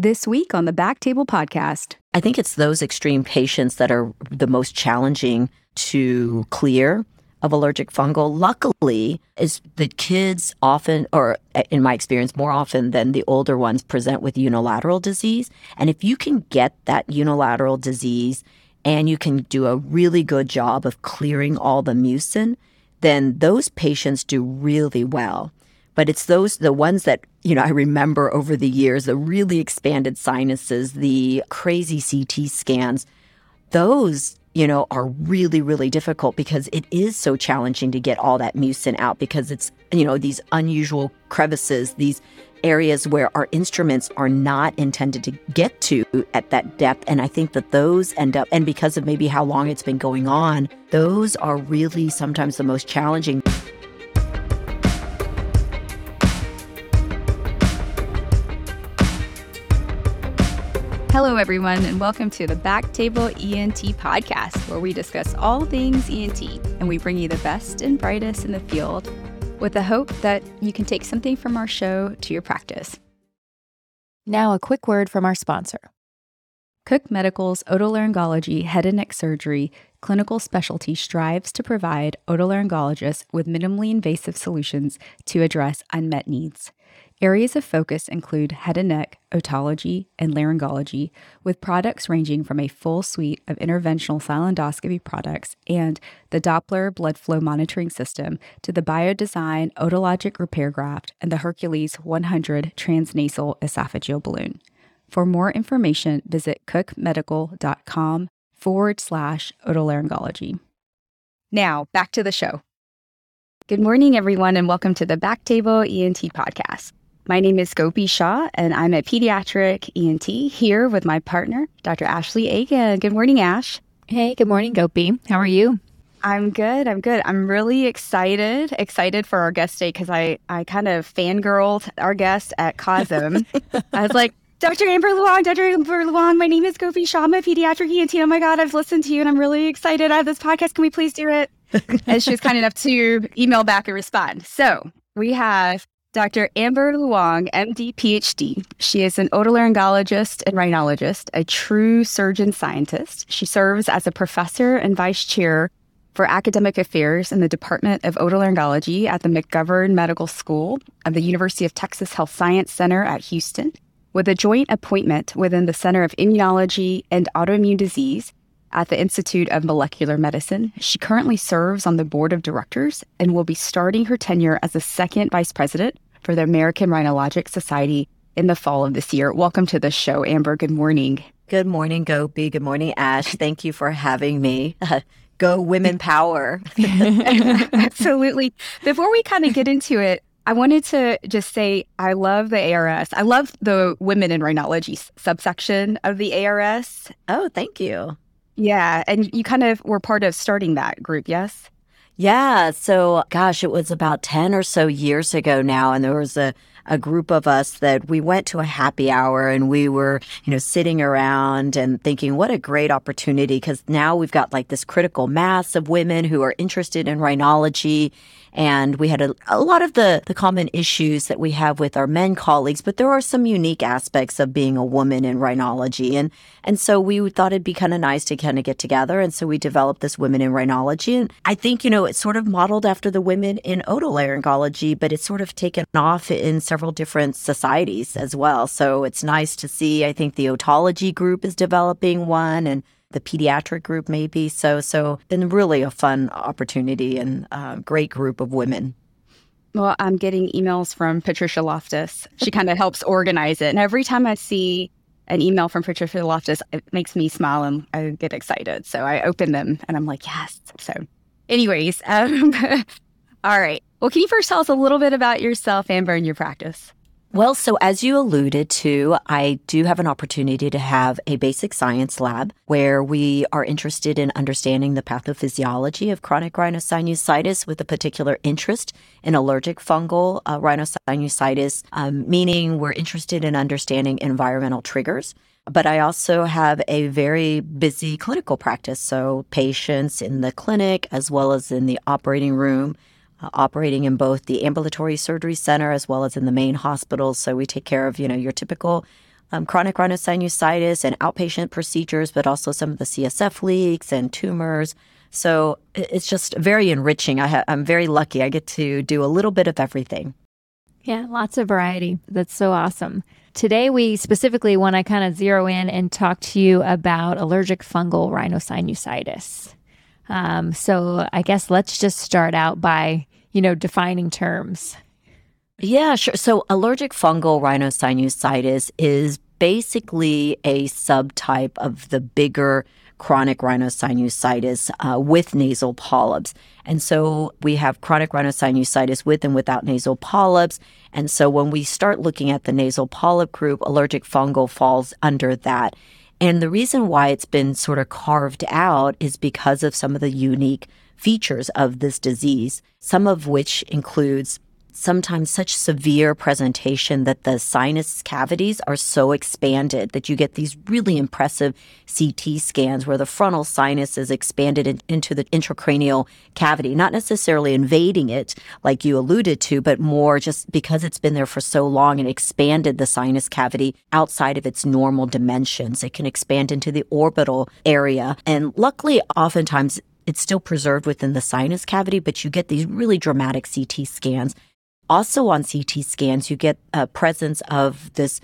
This week on the Back Table Podcast. I think it's those extreme patients that are the most challenging to clear of allergic fungal. Luckily, is the kids often, or uh, in my experience, more often than the older ones, present with unilateral disease. And if you can get that unilateral disease and you can do a really good job of clearing all the mucin, then those patients do really well. But it's those, the ones that, you know, I remember over the years, the really expanded sinuses, the crazy CT scans, those you know, are really, really difficult because it is so challenging to get all that mucin out because it's, you know, these unusual crevices, these areas where our instruments are not intended to get to at that depth. And I think that those end up, and because of maybe how long it's been going on, those are really sometimes the most challenging. Hello, everyone, and welcome to the Back Table ENT podcast, where we discuss all things ENT and we bring you the best and brightest in the field with the hope that you can take something from our show to your practice. Now, a quick word from our sponsor. Cook Medical's otolaryngology head and neck surgery clinical specialty strives to provide otolaryngologists with minimally invasive solutions to address unmet needs. Areas of focus include head and neck, otology, and laryngology, with products ranging from a full suite of interventional sialendoscopy products and the Doppler blood flow monitoring system to the BioDesign otologic repair graft and the Hercules 100 transnasal esophageal balloon. For more information, visit cookmedical.com forward slash otolaryngology. Now, back to the show. Good morning, everyone, and welcome to the Back Table ENT podcast. My name is Gopi Shah, and I'm a pediatric ENT here with my partner, Dr. Ashley Agan. Good morning, Ash. Hey, good morning, Gopi. How are you? I'm good. I'm good. I'm really excited, excited for our guest day because I, I kind of fangirled our guest at COSM. I was like, Dr. Amber Luong, Dr. Amber Luong, my name is Gopi Shah. I'm a pediatric ENT. Oh my God, I've listened to you and I'm really excited. I have this podcast. Can we please do it? and she was kind enough to email back and respond. So we have Dr. Amber Luong, MD, PhD. She is an otolaryngologist and rhinologist, a true surgeon scientist. She serves as a professor and vice chair for academic affairs in the Department of Otolaryngology at the McGovern Medical School of the University of Texas Health Science Center at Houston, with a joint appointment within the Center of Immunology and Autoimmune Disease at the Institute of Molecular Medicine. She currently serves on the board of directors and will be starting her tenure as the second vice president for the American Rhinologic Society in the fall of this year. Welcome to the show, Amber. Good morning. Good morning, Gopi. Good morning, Ash. Thank you for having me. Go women power. Absolutely. Before we kind of get into it, I wanted to just say I love the ARS. I love the women in rhinology subsection of the ARS. Oh, thank you. Yeah. And you kind of were part of starting that group, yes? Yeah. So, gosh, it was about 10 or so years ago now. And there was a, a group of us that we went to a happy hour and we were, you know, sitting around and thinking, what a great opportunity. Because now we've got like this critical mass of women who are interested in rhinology and we had a, a lot of the, the common issues that we have with our men colleagues, but there are some unique aspects of being a woman in rhinology. And, and so we thought it'd be kind of nice to kind of get together. And so we developed this Women in Rhinology. And I think, you know, it's sort of modeled after the women in otolaryngology, but it's sort of taken off in several different societies as well. So it's nice to see. I think the otology group is developing one and the pediatric group maybe. So so been really a fun opportunity and a great group of women. Well, I'm getting emails from Patricia Loftus. She kind of helps organize it. And every time I see an email from Patricia Loftus, it makes me smile and I get excited. So I open them and I'm like, yes. So, anyways, um, all right. Well, can you first tell us a little bit about yourself, Amber, and your practice? Well, so as you alluded to, I do have an opportunity to have a basic science lab where we are interested in understanding the pathophysiology of chronic rhinosinusitis with a particular interest in allergic fungal uh, rhinosinusitis, um, meaning we're interested in understanding environmental triggers. But I also have a very busy clinical practice. So, patients in the clinic as well as in the operating room uh, operating in both the ambulatory surgery center as well as in the main hospital. So we take care of, you know, your typical um, chronic rhinosinusitis and outpatient procedures, but also some of the CSF leaks and tumors. So it's just very enriching. I ha- I'm very lucky. I get to do a little bit of everything. Yeah, lots of variety. That's so awesome. Today, we specifically want to kind of zero in and talk to you about allergic fungal rhinosinusitis. Um, so, I guess let's just start out by, you know, defining terms. Yeah, sure. So, allergic fungal rhinosinusitis is basically a subtype of the bigger chronic rhinosinusitis uh, with nasal polyps. And so we have chronic rhinosinusitis with and without nasal polyps. And so when we start looking at the nasal polyp group, allergic fungal falls under that. And the reason why it's been sort of carved out is because of some of the unique features of this disease, some of which includes sometimes such severe presentation that the sinus cavities are so expanded that you get these really impressive CT scans where the frontal sinus is expanded in, into the intracranial cavity, not necessarily invading it like you alluded to, but more just because it's been there for so long and expanded the sinus cavity outside of its normal dimensions. It can expand into the orbital area. And luckily, oftentimes it's still preserved within the sinus cavity, but you get these really dramatic CT scans also on CT scans, you get a presence of this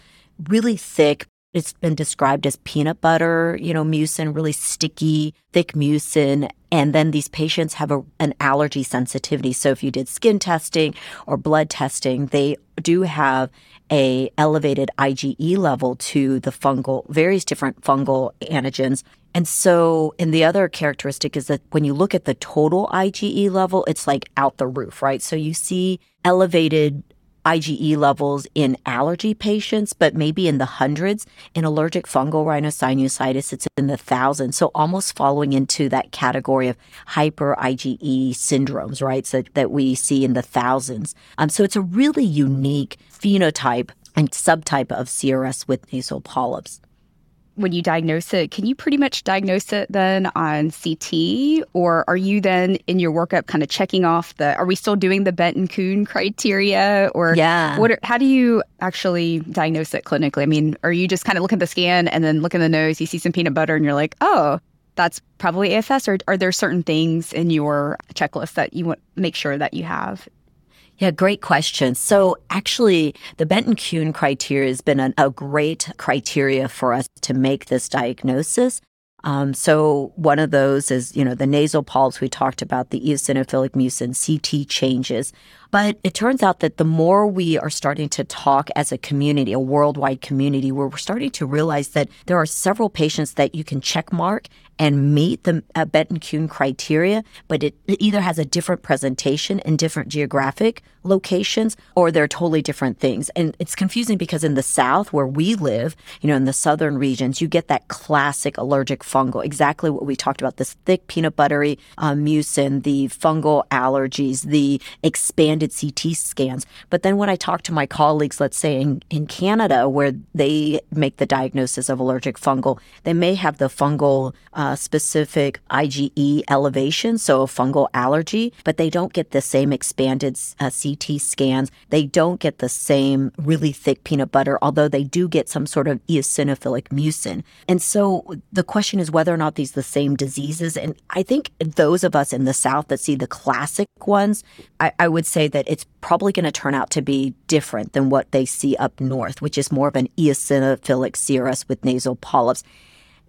really thick, it's been described as peanut butter, you know, mucin, really sticky, thick mucin. And then these patients have a, an allergy sensitivity. So if you did skin testing or blood testing, they do have a elevated IgE level to the fungal, various different fungal antigens. And so, and the other characteristic is that when you look at the total IgE level, it's like out the roof, right? So you see elevated IgE levels in allergy patients, but maybe in the hundreds. In allergic fungal rhinosinusitis, it's in the thousands. So almost following into that category of hyper IgE syndromes, right? So that we see in the thousands. Um, so it's a really unique phenotype and subtype of CRS with nasal polyps when you diagnose it, can you pretty much diagnose it then on CT? Or are you then in your workup kind of checking off the, are we still doing the Bent and Kuhn criteria? Or yeah. what? Are, how do you actually diagnose it clinically? I mean, are you just kind of looking at the scan and then look in the nose, you see some peanut butter and you're like, oh, that's probably AFS? Or are there certain things in your checklist that you want make sure that you have? Yeah, great question. So actually, the Bent and Kuhn criteria has been an, a great criteria for us to make this diagnosis. Um, so one of those is, you know, the nasal polyps we talked about, the eosinophilic mucin CT changes. But it turns out that the more we are starting to talk as a community, a worldwide community, where we're starting to realize that there are several patients that you can check mark and meet the uh, Bent and Kuhn criteria, but it, it, either has a different presentation in different geographic locations or they're totally different things. And it's confusing because in the South, where we live, you know, in the southern regions, you get that classic allergic fungal, exactly what we talked about this thick peanut buttery uh, mucin, the fungal allergies, the expanded CT scans. But then when I talk to my colleagues, let's say in, in Canada, where they make the diagnosis of allergic fungal, they may have the fungal. Uh, specific IgE elevation, so a fungal allergy, but they don't get the same expanded uh, CT scans. They don't get the same really thick peanut butter, although they do get some sort of eosinophilic mucin. And so the question is whether or not these are the same diseases. And I think those of us in the South that see the classic ones, I, I would say that it's probably going to turn out to be different than what they see up north, which is more of an eosinophilic CRS with nasal polyps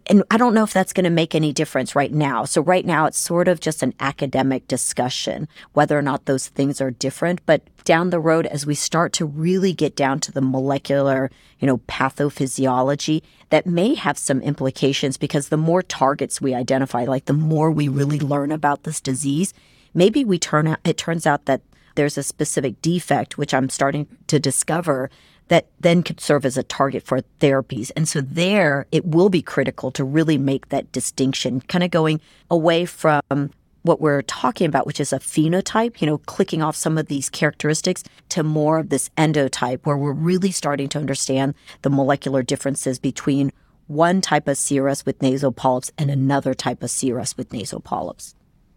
and I don't know if that's going to make any difference right now. So right now it's sort of just an academic discussion whether or not those things are different, but down the road as we start to really get down to the molecular, you know, pathophysiology that may have some implications because the more targets we identify, like the more we really learn about this disease, maybe we turn out it turns out that there's a specific defect which I'm starting to discover that then could serve as a target for therapies. And so there it will be critical to really make that distinction, kind of going away from what we're talking about, which is a phenotype, you know, clicking off some of these characteristics to more of this endotype where we're really starting to understand the molecular differences between one type of CRS with nasal polyps and another type of CRS with nasal polyps.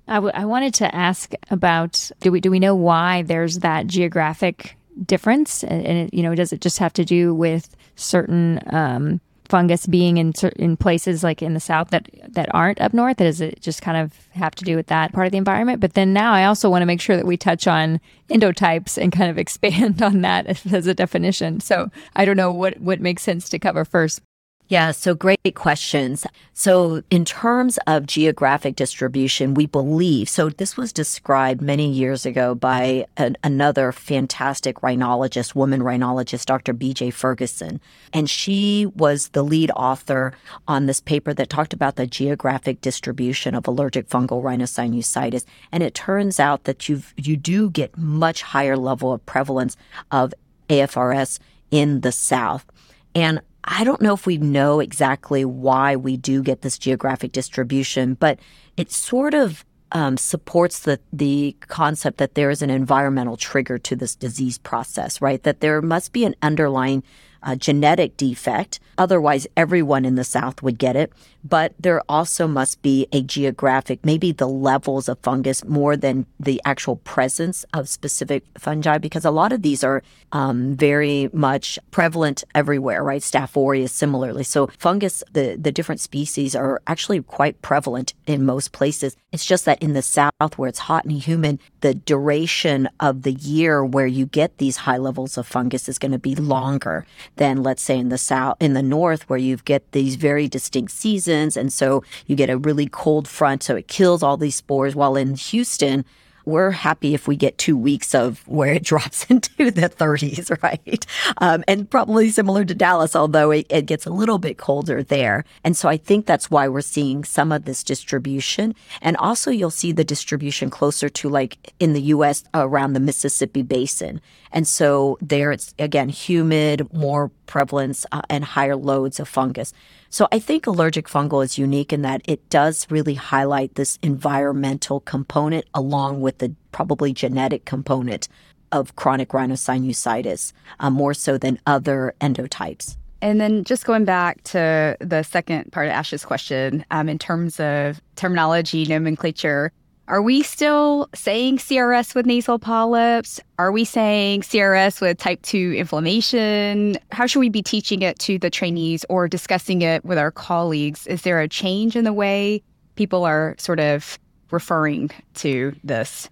I, w- I wanted to ask about do we do we know why there's that geographic difference? And, it, you know, does it just have to do with certain um, fungus being in in places like in the south that that aren't up north? Does it just kind of have to do with that part of the environment? But then now I also want to make sure that we touch on endotypes and kind of expand on that as a definition. So I don't know what what makes sense to cover first. Yeah, so great questions. So, in terms of geographic distribution, we believe so. This was described many years ago by an, another fantastic rhinologist, woman rhinologist, Dr. B.J. Ferguson. And she was the lead author on this paper that talked about the geographic distribution of allergic fungal rhinosinusitis. And it turns out that you you do get much higher level of prevalence of AFRS in the South. And I don't know if we know exactly why we do get this geographic distribution, but it sort of um, supports the the concept that there is an environmental trigger to this disease process, right? That there must be an underlying uh, genetic defect. Otherwise, everyone in the South would get it. But there also must be a geographic, maybe the levels of fungus more than the actual presence of specific fungi, because a lot of these are um, very much prevalent everywhere, right? Staph aureus similarly. So fungus, the, the different species are actually quite prevalent in most places. It's just that in the South, where it's hot and humid, the duration of the year where you get these high levels of fungus is going to be longer than let's say in the south in the north where you get these very distinct seasons and so you get a really cold front so it kills all these spores while in Houston we're happy if we get two weeks of where it drops into the 30s, right? Um, and probably similar to Dallas, although it, it, gets a little bit colder there. And so I think that's why we're seeing some of this distribution. And also, you'll see the distribution closer to like in the US around the Mississippi basin. And so there it's again humid, more prevalence, uh, and higher loads of fungus. So I think allergic fungal is unique in that it does really highlight this environmental component along with the probably genetic component of chronic rhinosinusitis, uh, more so than other endotypes. And then just going back to the second part of Ash's question, um, in terms of terminology, nomenclature, are we still saying CRS with nasal polyps? Are we saying CRS with type 2 inflammation? How should we be teaching it to the trainees or discussing it with our colleagues? Is there a change in the way people are sort of referring to this?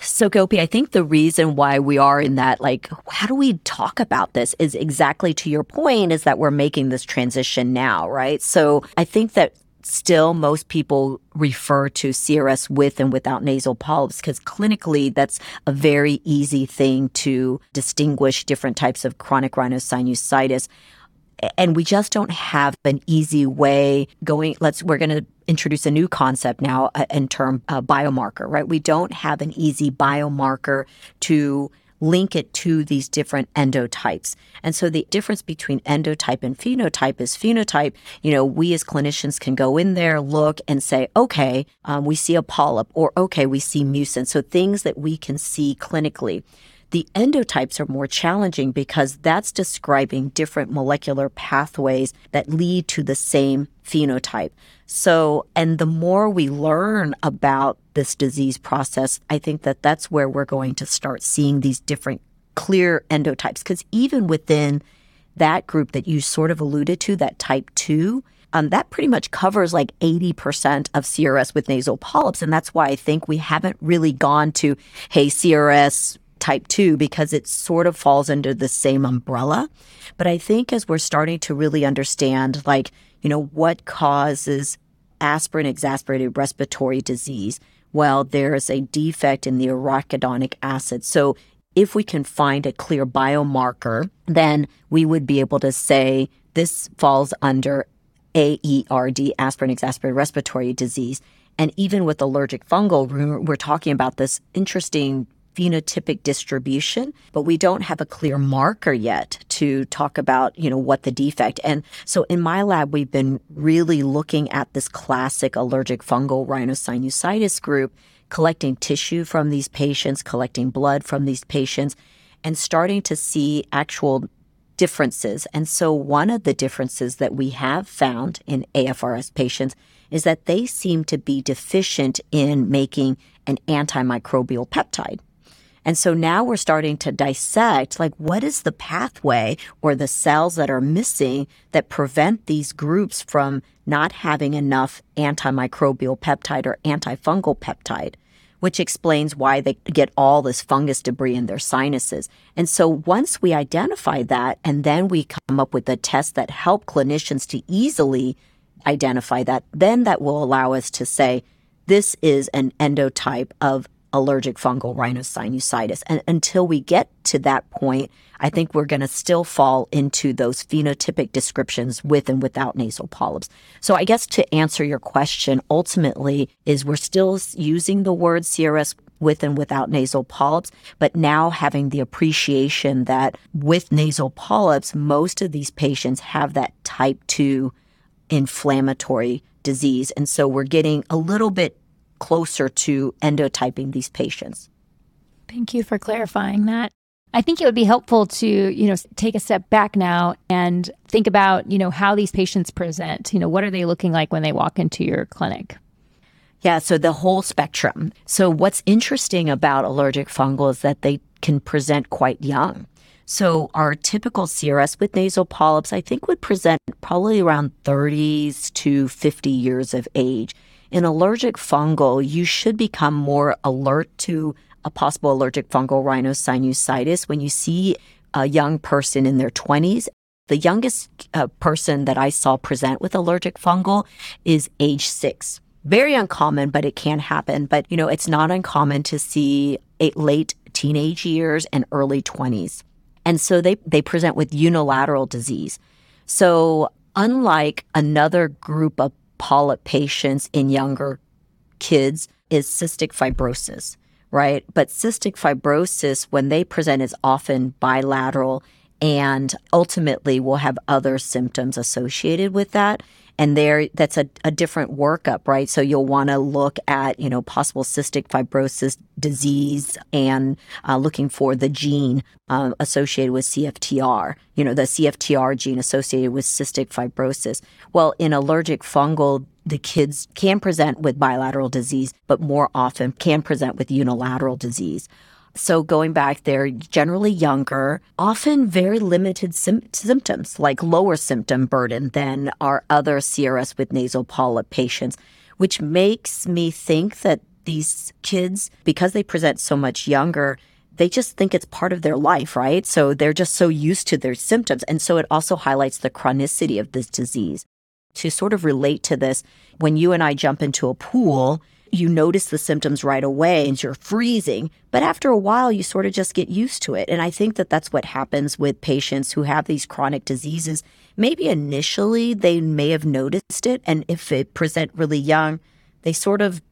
So, Gopi, I think the reason why we are in that, like, how do we talk about this is exactly to your point, is that we're making this transition now, right? So, I think that still most people refer to CRS with and without nasal polyps because clinically that's a very easy thing to distinguish different types of chronic rhinosinusitis. And we just don't have an easy way going let's we're going to introduce a new concept now uh, in term uh, biomarker right? We don't have an easy biomarker to link it to these different endotypes. And so the difference between endotype and phenotype is phenotype, you know, we as clinicians can go in there, look and say, okay, um, we see a polyp or okay, we see mucin. So things that we can see clinically. The endotypes are more challenging because that's describing different molecular pathways that lead to the same phenotype. So, and the more we learn about this disease process, I think that that's where we're going to start seeing these different clear endotypes. Because even within that group that you sort of alluded to, that type 2, um, that pretty much covers like 80% of CRS with nasal polyps. And that's why I think we haven't really gone to, hey, CRS type 2 because it sort of falls under the same umbrella. But I think as we're starting to really understand, like, you know, what causes aspirin exacerbated respiratory disease? Well, there's a defect in the arachidonic acid. So if we can find a clear biomarker, then we would be able to say this falls under AERD, aspirin exacerbated respiratory disease. And even with allergic fungal, we're talking about this interesting phenotypic distribution, but we don't have a clear marker yet to talk about, you know, what the defect. And so in my lab, we've been really looking at this classic allergic fungal rhinosinusitis group, collecting tissue from these patients, collecting blood from these patients, and starting to see actual differences. And so one of the differences that we have found in AFRS patients is that they seem to be deficient in making an antimicrobial peptide. And so now we're starting to dissect like what is the pathway or the cells that are missing that prevent these groups from not having enough antimicrobial peptide or antifungal peptide which explains why they get all this fungus debris in their sinuses. And so once we identify that and then we come up with a test that help clinicians to easily identify that, then that will allow us to say, this is an endotype of allergic fungal rhinosinusitis. And until we get to that point, I think we're going to still fall into those phenotypic descriptions with and without nasal polyps. So I guess to answer your question, ultimately is we're still using the word CRS with and without nasal polyps, but now having the appreciation that with nasal polyps, most of these patients have that type 2 inflammatory disease. And so we're getting a little bit closer to endotyping these patients. Thank you for clarifying that. I think it would be helpful to, you know, take a step back now and think about, you know, how these patients present. You know, what are they looking like when they walk into your clinic? Yeah, so the whole spectrum. So what's interesting about allergic fungal is that they can present quite young. So our typical CRS with nasal polyps, I think, would present probably around 30s to 50 years of age. In allergic fungal, you should become more alert to a possible allergic fungal rhinosinusitis when you see a young person in their 20s. The youngest uh, person that I saw present with allergic fungal is age six. Very uncommon, but it can happen. But, you know, it's not uncommon to see late teenage years and early 20s. And so they, they present with unilateral disease. So, unlike another group of polyp patients in younger kids, is cystic fibrosis right? But cystic fibrosis, when they present, is often bilateral and ultimately will have other symptoms associated with that and there that's a, a different workup right so you'll want to look at you know possible cystic fibrosis disease and uh, looking for the gene uh, associated with cftr you know the cftr gene associated with cystic fibrosis well in allergic fungal the kids can present with bilateral disease, but more often can present with unilateral disease. So, going back, they're generally younger, often very limited sim- symptoms, like lower symptom burden than our other CRS with nasal polyp patients, which makes me think that these kids, because they present so much younger, they just think it's part of their life, right? So they're just so used to their symptoms. And so it also highlights the chronicity of this disease to sort of relate to this, when you and I jump into a pool, you notice the symptoms right away and you're freezing. But after a while, you sort of just get used to it. And I think that that's what happens with patients who have these chronic diseases. Maybe initially they may have noticed it. And if it present really young, they sort of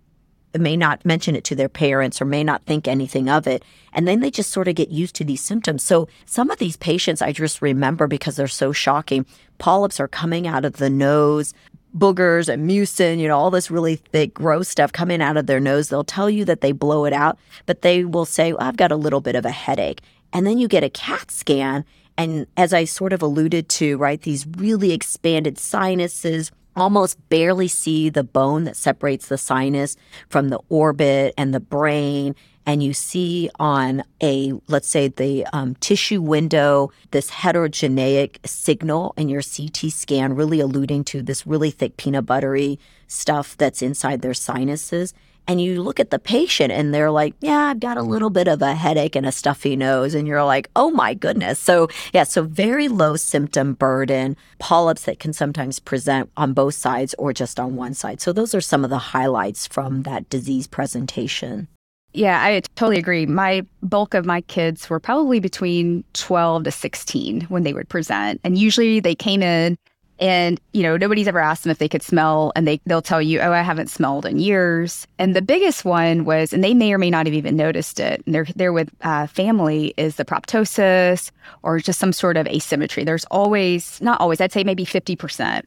may not mention it to their parents or may not think anything of it. And then they just sort of get used to these symptoms. So some of these patients I just remember because they're so shocking. Polyps are coming out of the nose, boogers and mucin, you know, all this really thick, gross stuff coming out of their nose. They'll tell you that they blow it out, but they will say, well, I've got a little bit of a headache. And then you get a CAT scan. And as I sort of alluded to, right, these really expanded sinuses, almost barely see the bone that separates the sinus from the orbit and the brain. And you see on a, let's say, the um, tissue window, this heterogeneic signal in your CT scan, really alluding to this really thick peanut buttery stuff that's inside their sinuses and you look at the patient and they're like, yeah, I've got a little bit of a headache and a stuffy nose. And you're like, oh my goodness. So, yeah, so very low symptom burden, polyps that can sometimes present on both sides or just on one side. So, those are some of the highlights from that disease presentation. Yeah, I totally agree. My bulk of my kids were probably between 12 to 16 when they would present. And usually they came in and, you know, nobody's ever asked them if they could smell, and they, they'll tell you, oh, I haven't smelled in years. And the biggest one was, and they may or may not have even noticed it, and they're, they're with uh, family, is the proptosis or just some sort of asymmetry. There's always, not always, I'd say maybe 50%.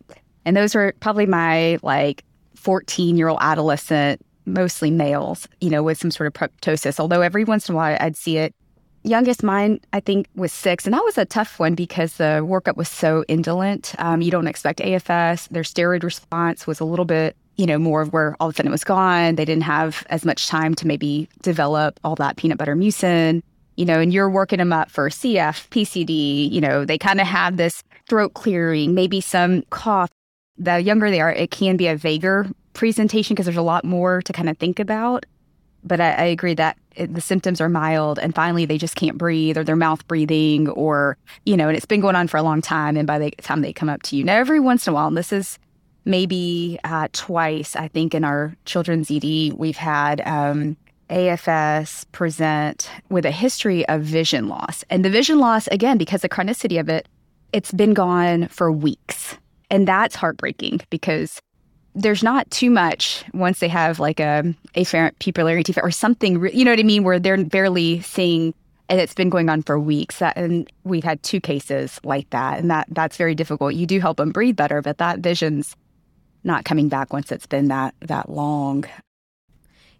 And those are probably my like 14 year old adolescent, mostly males, you know, with some sort of proptosis. Although every once in a while I'd see it youngest mine i think was six and that was a tough one because the workup was so indolent um, you don't expect afs their steroid response was a little bit you know, more of where all of a sudden it was gone. They didn't have as much time to maybe develop all that peanut butter mucin, you know, and you're working them up for CF, PCD, you know, they kind of have this throat clearing, maybe some cough. The younger they are, it can be a vaguer presentation because there's a lot more to kind of think about. But I, I agree that it, the symptoms are mild and finally they just can't breathe or their mouth breathing or, you know, and it's been going on for a long time. And by the time they come up to you, now every once in a while, and this is maybe uh, twice, I think, in our children's ED, we've had um, AFS present with a history of vision loss. And the vision loss, again, because the chronicity of it, it's been gone for weeks. And that's heartbreaking because there's not too much once they have like a afferent pupillary defect or something, you know what I mean, where they're barely seeing and it's been going on for weeks. That, and we've had two cases like that, and that that's very difficult. You do help them breathe better, but that vision's not coming back once it's been that that long.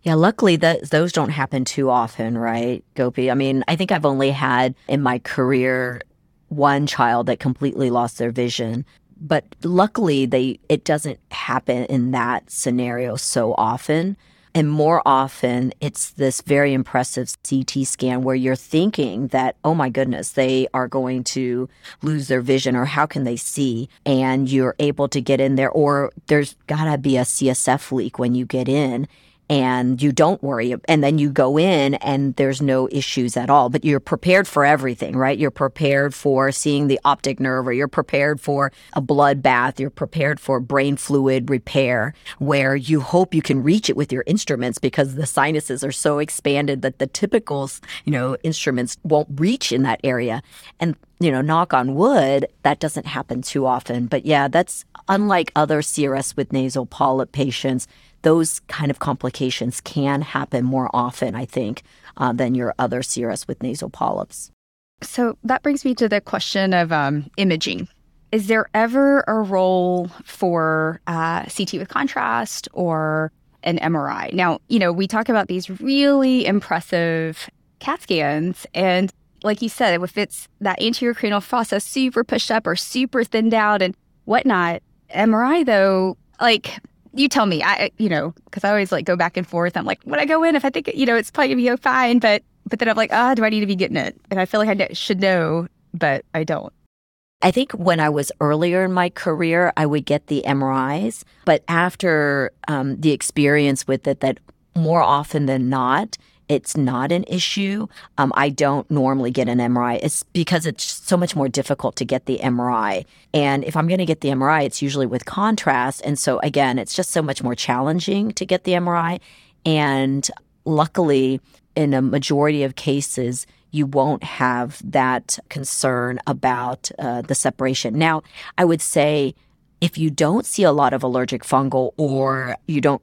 Yeah, luckily that those don't happen too often, right, Gopi? I mean, I think I've only had in my career one child that completely lost their vision, but luckily they it doesn't happen in that scenario so often. And more often, it's this very impressive CT scan where you're thinking that, oh my goodness, they are going to lose their vision or how can they see? And you're able to get in there, or there's got to be a CSF leak when you get in and you don't worry and then you go in and there's no issues at all. But you're prepared for everything right? You're prepared for seeing the optic nerve or you're prepared for a blood bath you're prepared for brain fluid repair where you hope you can reach it with your instruments because the sinuses are so expanded that the typical you know instruments won't reach in that area. And you know, knock on wood, that doesn't happen too often. But yeah, that's unlike other CRS with nasal polyp patients those kind of complications can happen more often, I think, uh, than your other CRS with nasal polyps. So that brings me to the question of um, imaging. Is there ever a role for uh, CT with contrast or an MRI? Now, you know, we talk about these really impressive CAT scans, and like you said, if it's that anterior cranial fossa super pushed up or super thinned out and whatnot, MRI though, like you tell me. I, you know, because I always like go back and forth. I'm like, when I go in, if I think, you know, it's probably gonna be fine, but but then I'm like, ah, oh, do I need to be getting it? And I feel like I should know, but I don't. I think when I was earlier in my career, I would get the MRIs, but after um, the experience with it, that more often than not, it's not an issue. Um, I don't normally get an MRI. It's because it's so much more difficult to get the MRI. And if I'm going to get the MRI, it's usually with contrast. And so, again, it's just so much more challenging to get the MRI. And luckily, in a majority of cases, you won't have that concern about uh, the separation. Now, I would say if you don't see a lot of allergic fungal or you don't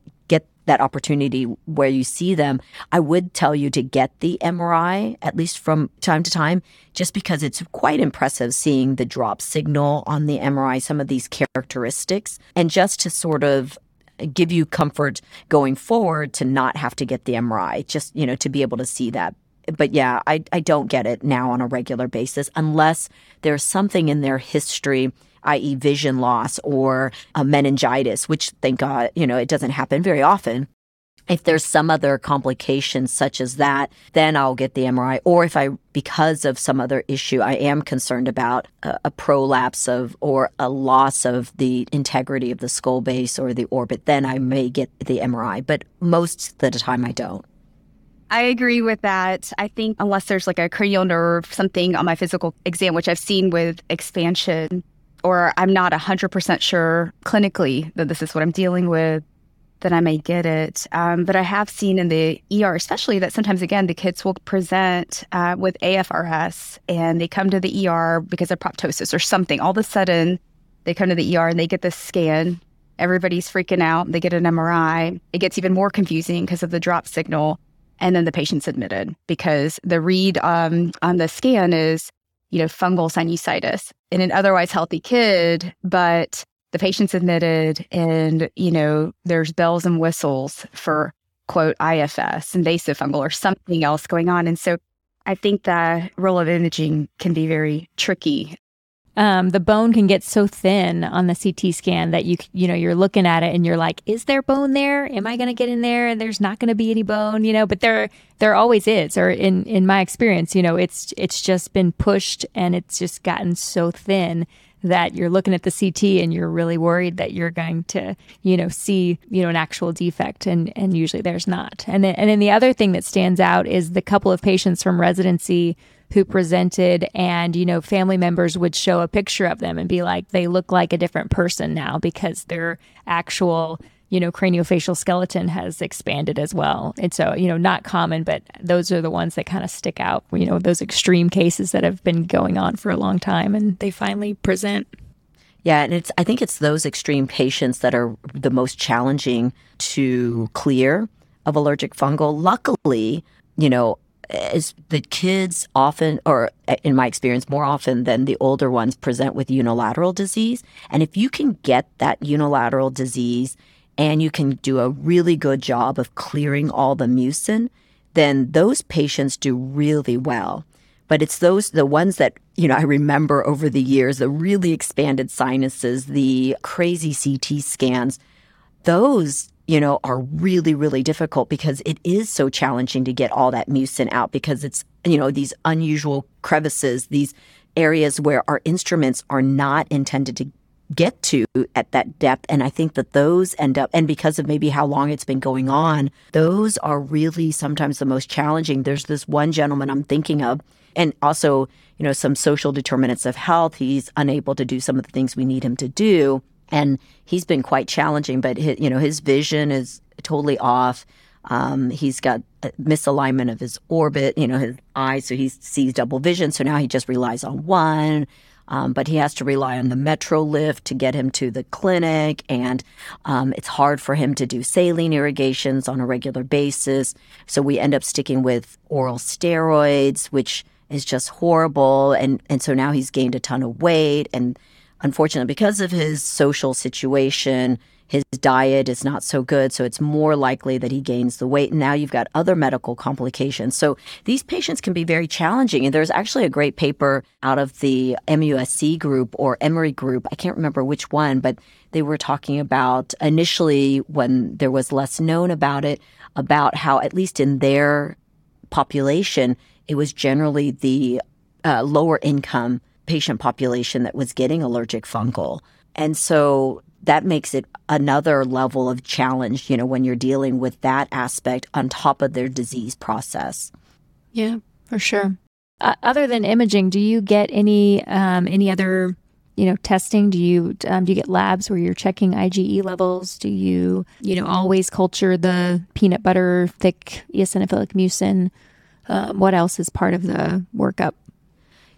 that opportunity where you see them, I would tell you to get the MRI at least from time to time, just because it's quite impressive seeing the drop signal on the MRI, some of these characteristics, and just to sort of give you comfort going forward to not have to get the MRI, just, you know, to be able to see that. But yeah, I, I don't get it now on a regular basis unless there's something in their history i.e., vision loss or a meningitis, which thank God, you know, it doesn't happen very often. If there's some other complications such as that, then I'll get the MRI. Or if I, because of some other issue, I am concerned about a, a prolapse of or a loss of the integrity of the skull base or the orbit, then I may get the MRI. But most of the time, I don't. I agree with that. I think unless there's like a cranial nerve, something on my physical exam, which I've seen with expansion, or I'm not 100% sure clinically that this is what I'm dealing with, then I may get it. Um, but I have seen in the ER, especially that sometimes, again, the kids will present uh, with AFRS and they come to the ER because of proptosis or something. All of a sudden, they come to the ER and they get this scan. Everybody's freaking out. They get an MRI. It gets even more confusing because of the drop signal. And then the patient's admitted because the read um, on the scan is you know, fungal sinusitis in an otherwise healthy kid, but the patient's admitted and, you know, there's bells and whistles for quote IFS, invasive fungal or something else going on. And so I think the role of imaging can be very tricky. Um, the bone can get so thin on the CT scan that you you know you're looking at it and you're like, is there bone there? Am I going to get in there and there's not going to be any bone? You know, but there there always is. Or in in my experience, you know, it's it's just been pushed and it's just gotten so thin that you're looking at the CT and you're really worried that you're going to, you know, see, you know, an actual defect and and usually there's not. And then and then the other thing that stands out is the couple of patients from residency who presented and you know family members would show a picture of them and be like they look like a different person now because their actual you know craniofacial skeleton has expanded as well and so you know not common but those are the ones that kind of stick out you know those extreme cases that have been going on for a long time and they finally present yeah, and it's I think it's those extreme patients that are the most challenging to clear of allergic fungal. Luckily, you know, is the kids often, or uh, in my experience, more often than the older ones, present with unilateral disease. And if you can get that unilateral disease and you can do a really good job of clearing all the mucin, then those patients do really well. But it's those, the ones that, you know, I remember over the years, the really expanded sinuses, the crazy CT scans, those you know, are really, really difficult because it is so challenging to get all that mucin out because it's, you know, these unusual crevices, these areas where our instruments are not intended to get to at that depth. And I think that those end up, and because of maybe how long it's been going on, those are really sometimes the most challenging. There's this one gentleman I'm thinking of, and also, you know, some social determinants of health. He's unable to do some of the things we need him to do and he's been quite challenging. But his, you know, his vision is totally off. Um, he's got misalignment of his orbit, you know, his eyes, so he sees double vision. So now he just relies on one. Um, but he has to rely on the METROLift to get him to the clinic, and um, it's hard for him to do saline irrigations on a regular basis. So we end up sticking with oral steroids, which is just horrible. And and so now he's gained a ton of weight, and unfortunately, because of his social situation, his diet is not so good. So it's more likely that he gains the weight. And now you've got other medical complications. So these patients can be very challenging. And there's actually a great paper out of the MUSC group or Emory group. I can't remember which one, but they were talking about initially when there was less known about it, about how, at least in their population, it was generally the uh, lower income patient population that was getting allergic fungal. And so that makes it another level of challenge, you know, when you're dealing with that aspect on top of their disease process. Yeah, for sure. Uh, other than imaging, do you get any um, any other you know testing? Do you um, do you get labs where you're checking IgE levels? Do you you know always culture the peanut butter thick eosinophilic mucin? Um, what else is part of the workup?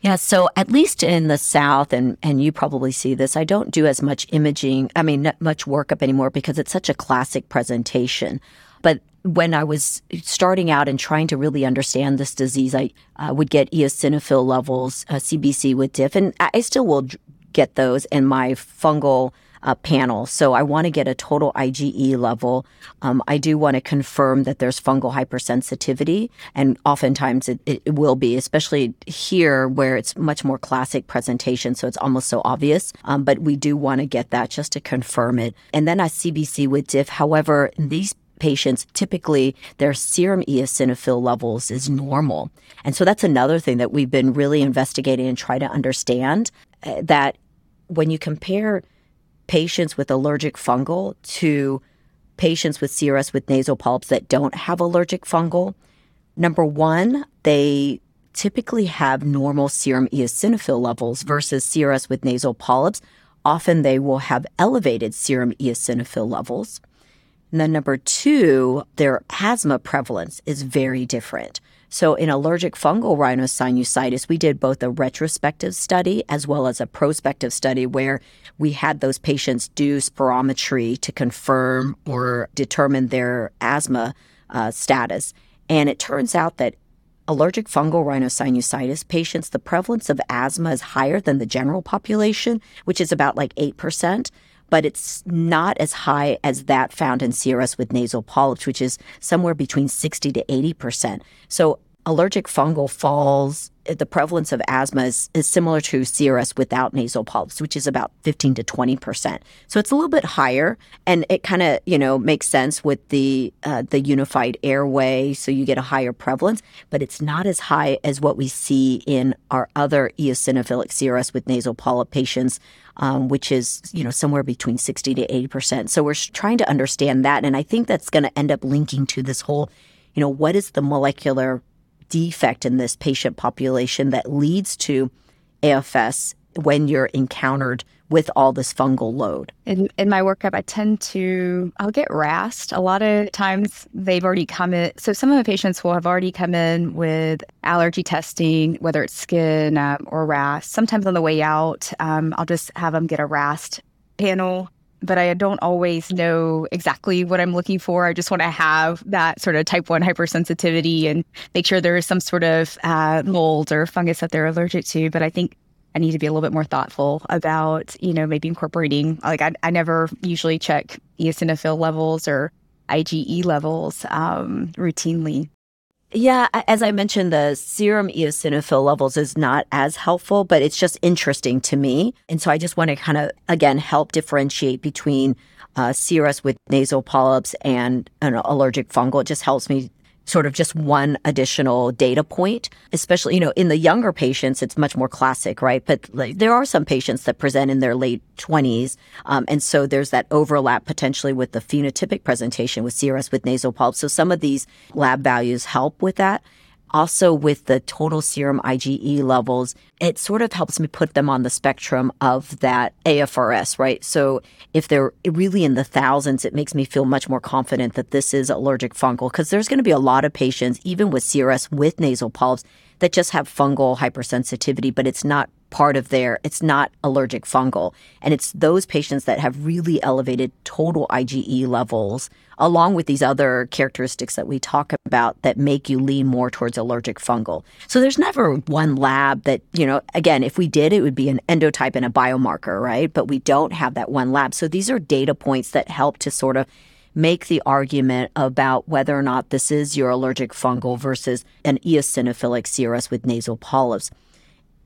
Yeah, so at least in the South, and and you probably see this, I don't do as much imaging. I mean, not much workup anymore because it's such a classic presentation. But when I was starting out and trying to really understand this disease, I uh, would get eosinophil levels, uh, CBC with diff, and I still will get those in my fungal uh, panel. So I want to get a total IgE level. Um, I do want to confirm that there's fungal hypersensitivity, and oftentimes it, it, will be, especially here where it's much more classic presentation, so it's almost so obvious. Um, but we do want to get that just to confirm it. And then a CBC with diff. However, these patients, typically their serum eosinophil levels is normal. And so that's another thing that we've been really investigating and try to understand uh, that when you compare patients with allergic fungal to patients with CRS with nasal polyps that don't have allergic fungal. Number one, they typically have normal serum eosinophil levels versus CRS with nasal polyps. Often they will have elevated serum eosinophil levels. And then number two, their asthma prevalence is very different. So, in allergic fungal rhinosinusitis, we did both a retrospective study as well as a prospective study where we had those patients do spirometry to confirm or determine their asthma uh, status. And it turns out that allergic fungal rhinosinusitis patients, the prevalence of asthma is higher than the general population, which is about like 8% but it's not as high as that found in CRS with nasal polyps, which is somewhere between 60 to 80%. So allergic fungal falls the prevalence of asthma is, is similar to CRS without nasal polyps, which is about 15 to 20%. So it's a little bit higher and it kind of, you know, makes sense with the uh, the unified airway, so you get a higher prevalence, but it's not as high as what we see in our other eosinophilic CRS with nasal polyp patients, um, which is, you know, somewhere between 60 to 80%. So we're trying to understand that and I think that's going to end up linking to this whole, you know, what is the molecular defect in this patient population that leads to AFS when you're encountered with all this fungal load? In, in my workup, I tend to, I'll get RAST. A lot of times they've already come in. So some of the patients will have already come in with allergy testing, whether it's skin um, or RAST. Sometimes on the way out, um, I'll just have them get a RAST panel but I don't always know exactly what I'm looking for. I just want to have that sort of type 1 hypersensitivity and make sure there is some sort of uh, mold or fungus that they're allergic to. But I think I need to be a little bit more thoughtful about, you know, maybe incorporating, like, I, I never usually check eosinophil levels or IgE levels um, routinely. Yeah, as I mentioned, the serum eosinophil levels is not as helpful, but it's just interesting to me. And so I just want to kind of, again, help differentiate between uh, CRS with nasal polyps and an allergic fungal. It just helps me sort of just one additional data point, especially, you know, in the younger patients, it's much more classic, right? But like, there are some patients that present in their late 20s. Um, and so there's that overlap potentially with the phenotypic presentation with CRS with nasal polyps. So some of these lab values help with that also with the total serum IgE levels, it sort of helps me put them on the spectrum of that AFRS, right? So if they're really in the thousands, it makes me feel much more confident that this is allergic fungal because there's going to be a lot of patients, even with CRS with nasal polyps, that just have fungal hypersensitivity, but it's not part of their, it's not allergic fungal. And it's those patients that have really elevated total IgE levels, along with these other characteristics that we talk about that make you lean more towards allergic fungal. So there's never one lab that, you know, again, if we did, it would be an endotype and a biomarker, right? But we don't have that one lab. So these are data points that help to sort of make the argument about whether or not this is your allergic fungal versus an eosinophilic CRS with nasal polyps.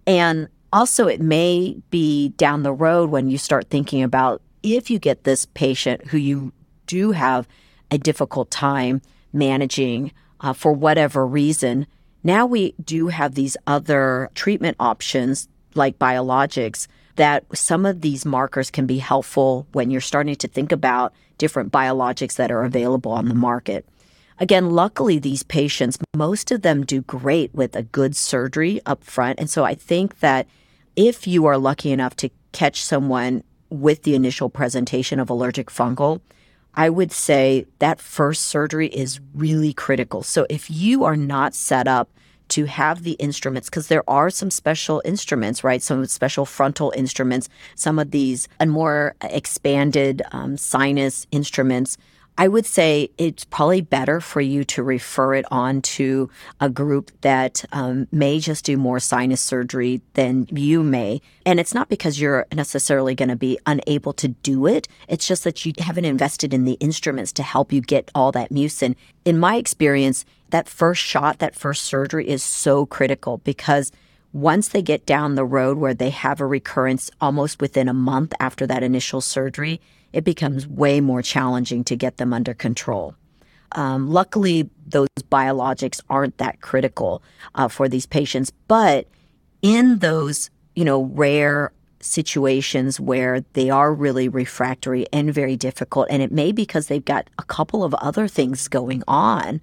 And also, it may be down the road when you start thinking about if you get this patient who you do have a difficult time managing uh, for whatever reason. Now we do have these other treatment options like biologics that some of these markers can be helpful when you're starting to think about different biologics that are available on the market. Again, luckily, these patients, most of them do great with a good surgery up front. And so I think that if you are lucky enough to catch someone with the initial presentation of allergic fungal, I would say that first surgery is really critical. So if you are not set up to have the instruments because there are some special instruments, right? Some special frontal instruments, some of these and more expanded um, sinus instruments. I would say it's probably better for you to refer it on to a group that um, may just do more sinus surgery than you may. And it's not because you're necessarily going to be unable to do it. It's just that you haven't invested in the instruments to help you get all that mucin. In my experience, that first shot, that first surgery is so critical because once they get down the road where they have a recurrence almost within a month after that initial surgery, it becomes way more challenging to get them under control. Um, luckily, those biologics aren't that critical uh, for these patients, but in those, you know, rare situations where they are really refractory and very difficult, and it may because they've got a couple of other things going on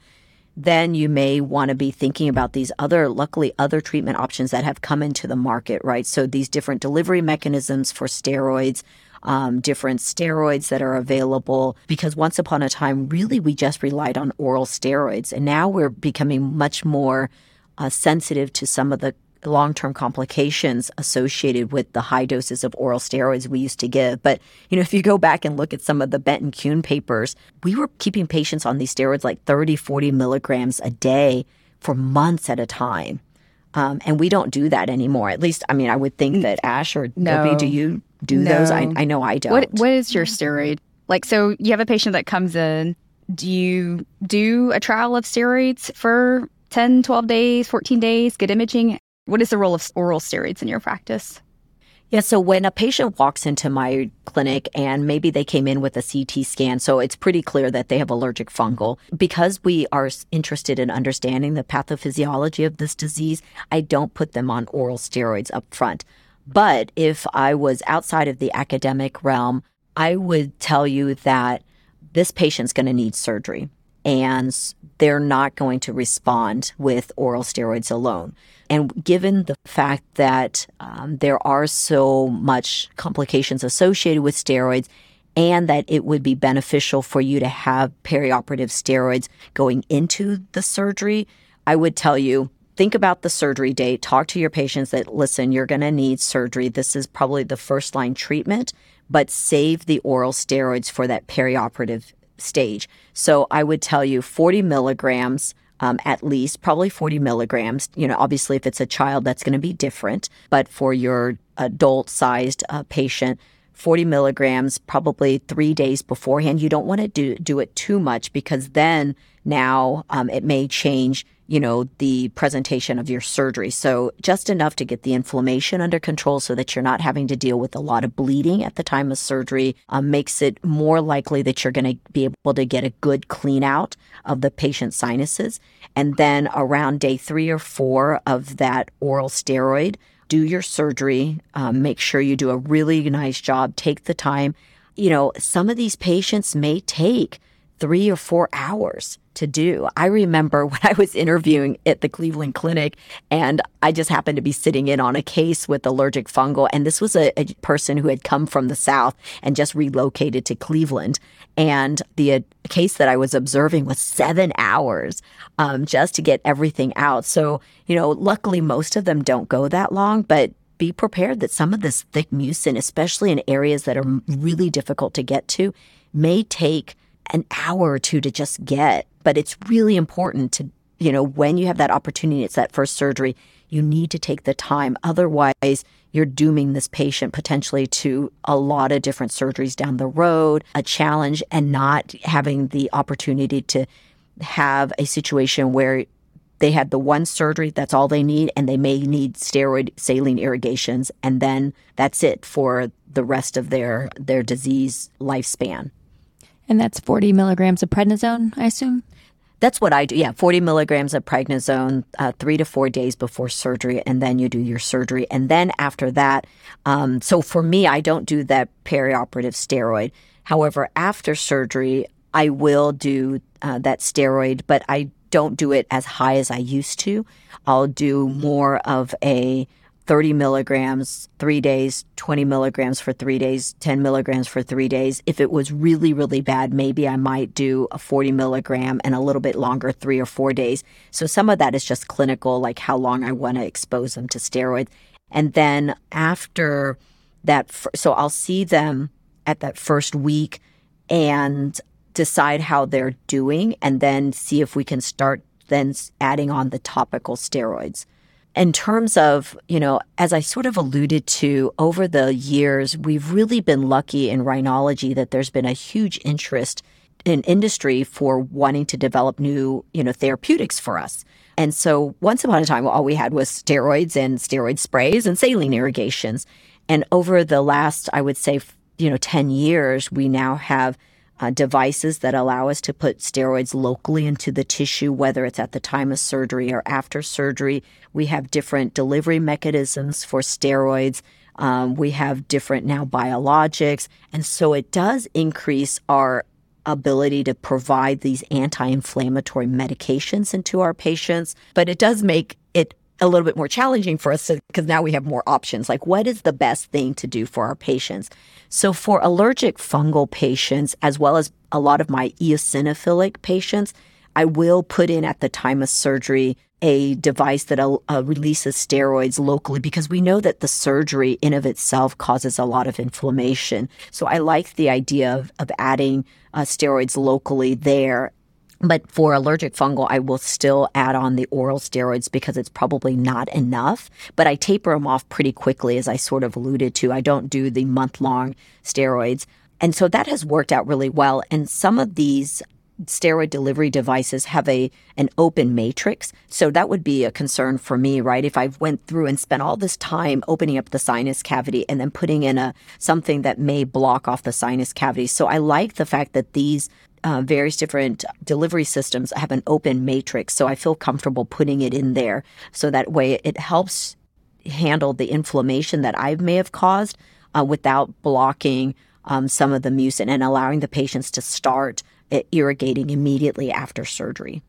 then you may want to be thinking about these other, luckily, other treatment options that have come into the market, right? So these different delivery mechanisms for steroids, um, different steroids that are available. Because once upon a time, really, we just relied on oral steroids. And now we're becoming much more uh, sensitive to some of the long term complications associated with the high doses of oral steroids we used to give. But, you know, if you go back and look at some of the Bent and Kuhn papers, we were keeping patients on these steroids like 30, 40 milligrams a day for months at a time. Um, and we don't do that anymore. At least, I mean, I would think that Ash or no. Do you do no. those? I, I know I don't. What What is your steroid? Like, so you have a patient that comes in. Do you do a trial of steroids for 10, 12 days, 14 days, get imaging? What is the role of oral steroids in your practice? Yeah, so when a patient walks into my clinic and maybe they came in with a CT scan, so it's pretty clear that they have allergic fungal. Because we are interested in understanding the pathophysiology of this disease, I don't put them on oral steroids up front. But if I was outside of the academic realm, I would tell you that this patient's going to need surgery and they're not going to respond with oral steroids alone. And given the fact that um, there are so much complications associated with steroids, and that it would be beneficial for you to have perioperative steroids going into the surgery, I would tell you think about the surgery date. Talk to your patients that listen, you're going to need surgery. This is probably the first line treatment, but save the oral steroids for that perioperative stage. So I would tell you 40 milligrams um, at least, probably 40 milligrams. You know, obviously, if it's a child, that's going to be different. But for your adult sized uh, patient, 40 milligrams probably three days beforehand. You don't want to do, do it too much because then now um, it may change you know, the presentation of your surgery. So just enough to get the inflammation under control so that you're not having to deal with a lot of bleeding at the time of surgery um, makes it more likely that you're going to be able to get a good clean out of the patient's sinuses. And then around day three or four of that oral steroid, do your surgery. Um, make sure you do a really nice job. Take the time. You know, some of these patients may take three or four hours to do. I remember when I was interviewing at the Cleveland Clinic and I just happened to be sitting in on a case with allergic fungal. And this was a, a person who had come from the South and just relocated to Cleveland. And the uh, case that I was observing was seven hours um, just to get everything out. So, you know, luckily most of them don't go that long, but be prepared that some of this thick mucin, especially in areas that are really difficult to get to, may take an hour or two to just get. But it's really important to, you know, when you have that opportunity, it's that first surgery, you need to take the time. Otherwise, you're dooming this patient potentially to a lot of different surgeries down the road, a challenge, and not having the opportunity to have a situation where they had the one surgery, that's all they need, and they may need steroid saline irrigations, and then that's it for the rest of their their disease lifespan. And that's 40 milligrams of prednisone, I assume? That's what I do. Yeah, 40 milligrams of prednisone uh, three to four days before surgery, and then you do your surgery. And then after that, um, so for me, I don't do that perioperative steroid. However, after surgery, I will do uh, that steroid, but I don't do it as high as I used to. I'll do more of a 30 milligrams three days, 20 milligrams for three days, 10 milligrams for three days. If it was really, really bad, maybe I might do a 40 milligram and a little bit longer, three or four days. So some of that is just clinical, like how long I want to expose them to steroids. And then after that, so I'll see them at that first week and decide how they're doing and then see if we can start then adding on the topical steroids in terms of, you know, as I sort of alluded to over the years, we've really been lucky in rhinology that there's been a huge interest in industry for wanting to develop new, you know, therapeutics for us. And so once upon a time, all we had was steroids and steroid sprays and saline irrigations. And over the last, I would say, you know, 10 years, we now have uh, devices that allow us to put steroids locally into the tissue, whether it's at the time of surgery or after surgery. We have different delivery mechanisms for steroids. Um, we have different now biologics. And so it does increase our ability to provide these anti inflammatory medications into our patients, but it does make a little bit more challenging for us because now we have more options. Like, what is the best thing to do for our patients? So, for allergic fungal patients, as well as a lot of my eosinophilic patients, I will put in at the time of surgery a device that uh, releases steroids locally because we know that the surgery in of itself causes a lot of inflammation. So I like the idea of, of adding uh, steroids locally there but for allergic fungal, I will still add on the oral steroids because it's probably not enough. But I taper them off pretty quickly, as I sort of alluded to. I don't do the month long steroids. And so that has worked out really well. And some of these steroid delivery devices have a an open matrix. So that would be a concern for me, right? If I went through and spent all this time opening up the sinus cavity and then putting in a something that may block off the sinus cavity. So I like the fact that these uh, various different delivery systems have an open matrix. So I feel comfortable putting it in there. So that way it helps handle the inflammation that I may have caused uh, without blocking um, some of the mucin and allowing the patients to start uh, irrigating immediately after surgery.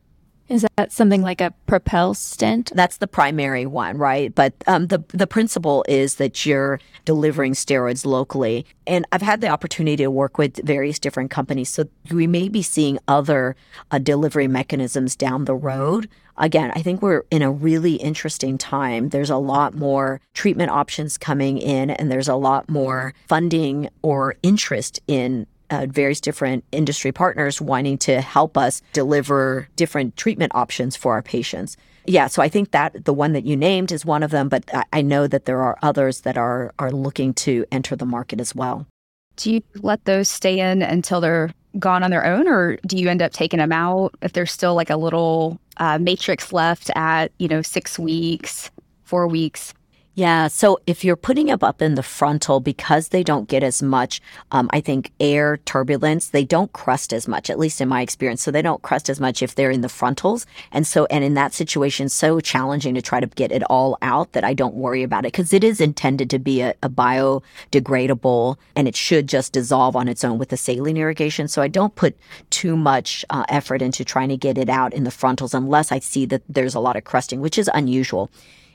Is that something like a propel stent? That's the primary one, right? But um, the the principle is that you're delivering steroids locally. And I've had the opportunity to work with various different companies, so we may be seeing other uh, delivery mechanisms down the road. Again, I think we're in a really interesting time. There's a lot more treatment options coming in, and there's a lot more funding or interest in uh, various different industry partners wanting to help us deliver different treatment options for our patients. Yeah, so I think that the one that you named is one of them, but I know that there are others that are are looking to enter the market as well. Do you let those stay in until they're gone on their own, or do you end up taking them out if there's still like a little uh, matrix left at you know six weeks, four weeks? Yeah. So if you're putting them up in the frontal, because they don't get as much, um, I think, air turbulence, they don't crust as much, at least in my experience. So they don't crust as much if they're in the frontals. And so, and in that situation, so challenging to try to get it all out that I don't worry about it because it is intended to be a, a biodegradable and it should just dissolve on its own with the saline irrigation. So I don't put too much uh, effort into trying to get it out in the frontals unless I see that there's a lot of crusting, which is unusual.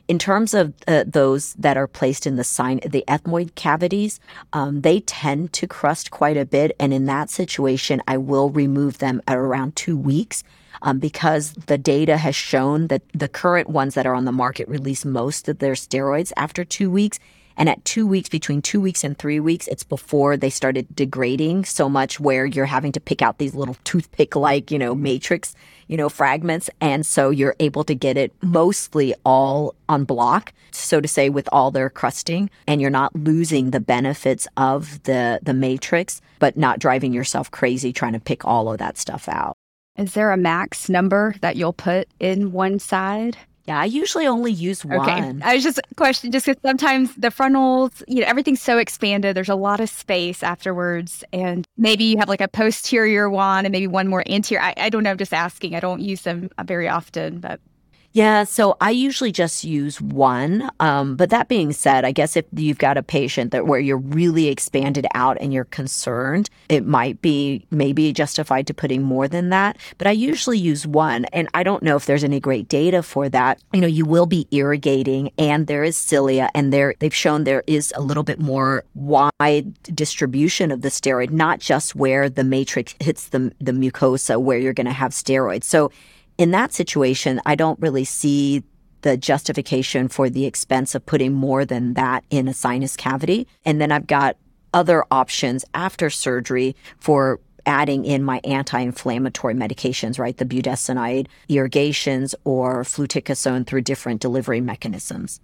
In terms of uh, those that are placed in the sign, the ethmoid cavities, um, they tend to crust quite a bit, and in that situation, I will remove them at around two weeks. Um, because the data has shown that the current ones that are on the market release most of their steroids after two weeks. And at two weeks, between two weeks and three weeks, it's before they started degrading so much where you're having to pick out these little toothpick like, you know, matrix, you know, fragments. And so you're able to get it mostly all en bloc, so to say, with all their crusting. And you're not losing the benefits of the, the matrix, but not driving yourself crazy trying to pick all of that stuff out. Is there a max number that you'll put in one side? Yeah, I usually only use one. Okay. I was just question just because sometimes the frontals, you know, everything's so expanded. There's a lot of space afterwards, and maybe you have like a posterior one and maybe one more anterior. I, I don't know. I'm just asking. I don't use them uh, very often, but yeah, so I usually just use one. Um, but that being said, I guess if you've got a patient that where you're really expanded out and you're concerned, it might be maybe justified to putting more than that. But I usually use one, and I don't know if there's any great data for that. You know, you will be irrigating, and there is cilia, and there they've shown there is a little bit more wide distribution of the steroid, not just where the matrix hits the the mucosa where you're going to have steroids. So in that situation, I don't really see the justification for the expense of putting more than that in a sinus cavity. And then I've got other options after surgery for adding in my anti-inflammatory medications, right? The budesonide irrigations or fluticasone through different delivery mechanisms.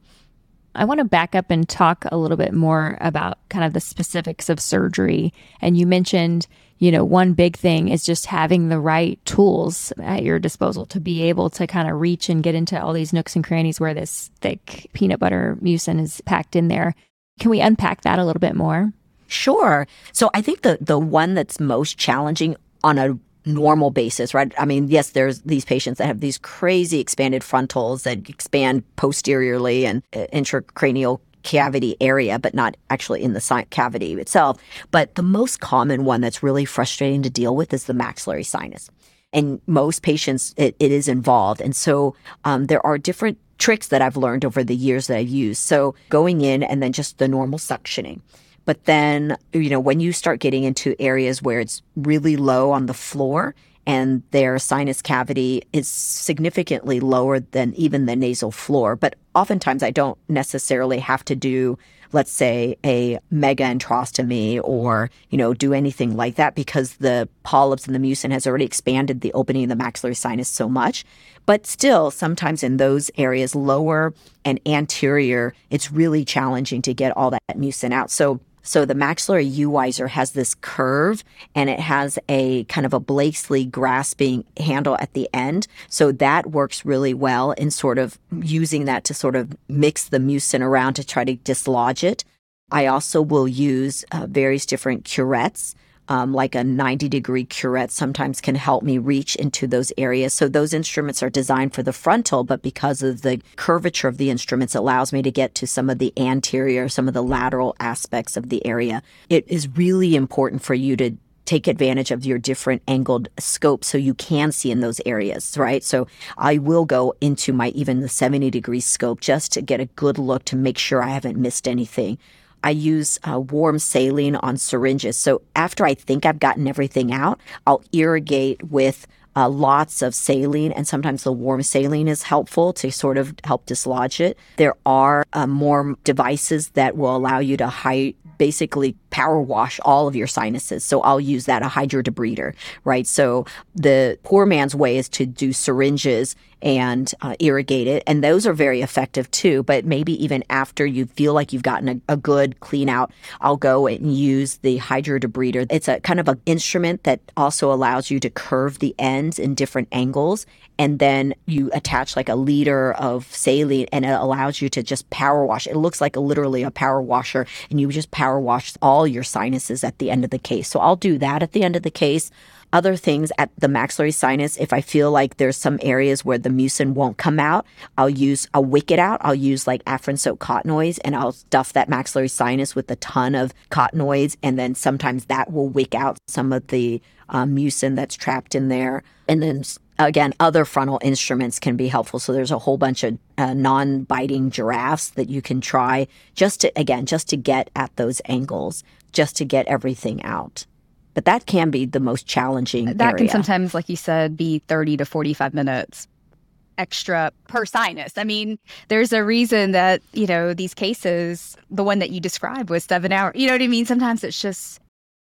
I want to back up and talk a little bit more about kind of the specifics of surgery. And you mentioned, you know, one big thing is just having the right tools at your disposal to be able to kind of reach and get into all these nooks and crannies where this thick peanut butter mucin is packed in there. Can we unpack that a little bit more? Sure. So I think the the one that's most challenging on a normal basis, right? I mean, yes, there's these patients that have these crazy expanded frontals that expand posteriorly and uh, intracranial cavity area, but not actually in the cavity itself. But the most common one that's really frustrating to deal with is the maxillary sinus. And most patients, it, it is involved. And so um, there are different tricks that I've learned over the years that I've used. So going in and then just the normal suctioning. But then, you know, when you start getting into areas where it's really low on the floor and their sinus cavity is significantly lower than even the nasal floor, but oftentimes I don't necessarily have to do let's say a mega antrostomy or you know do anything like that because the polyps and the mucin has already expanded the opening of the maxillary sinus so much. But still sometimes in those areas lower and anterior it's really challenging to get all that mucin out. So So the maxillary U-wizer has this curve and it has a kind of a Blakesley grasping handle at the end. So that works really well in sort of using that to sort of mix the mucin around to try to dislodge it. I also will use uh, various different curettes um, like a 90 degree curette sometimes can help me reach into those areas. So those instruments are designed for the frontal, but because of the curvature of the instruments, allows me to get to some of the anterior, some of the lateral aspects of the area. It is really important for you to take advantage of your different angled scopes so you can see in those areas, right? So I will go into my even the 70 degree scope just to get a good look to make sure I haven't missed anything. I use uh, warm saline on syringes. So after I think I've gotten everything out, I'll irrigate with uh, lots of saline, and sometimes the warm saline is helpful to sort of help dislodge it. There are uh, more devices that will allow you to hide, basically power wash all of your sinuses. So I'll use that, a hydrodebrider, right? So the poor man's way is to do syringes and uh, irrigate it. And those are very effective too. But maybe even after you feel like you've gotten a, a good clean out, I'll go and use the hydrodebrider. It's a kind of an instrument that also allows you to curve the ends in different angles. And then you attach like a liter of saline and it allows you to just power wash. It looks like a, literally a power washer and you just power wash all your sinuses at the end of the case. So I'll do that at the end of the case other things at the maxillary sinus. If I feel like there's some areas where the mucin won't come out, I'll use, I'll wick it out. I'll use like Afrin soap cottonoids and I'll stuff that maxillary sinus with a ton of cottonoids. And then sometimes that will wick out some of the um, mucin that's trapped in there. And then again, other frontal instruments can be helpful. So there's a whole bunch of uh, non-biting giraffes that you can try just to, again, just to get at those angles, just to get everything out but that can be the most challenging. That area. can sometimes, like you said, be 30 to 45 minutes extra per sinus. I mean, there's a reason that, you know, these cases, the one that you described was seven hours. You know what I mean? Sometimes it's just,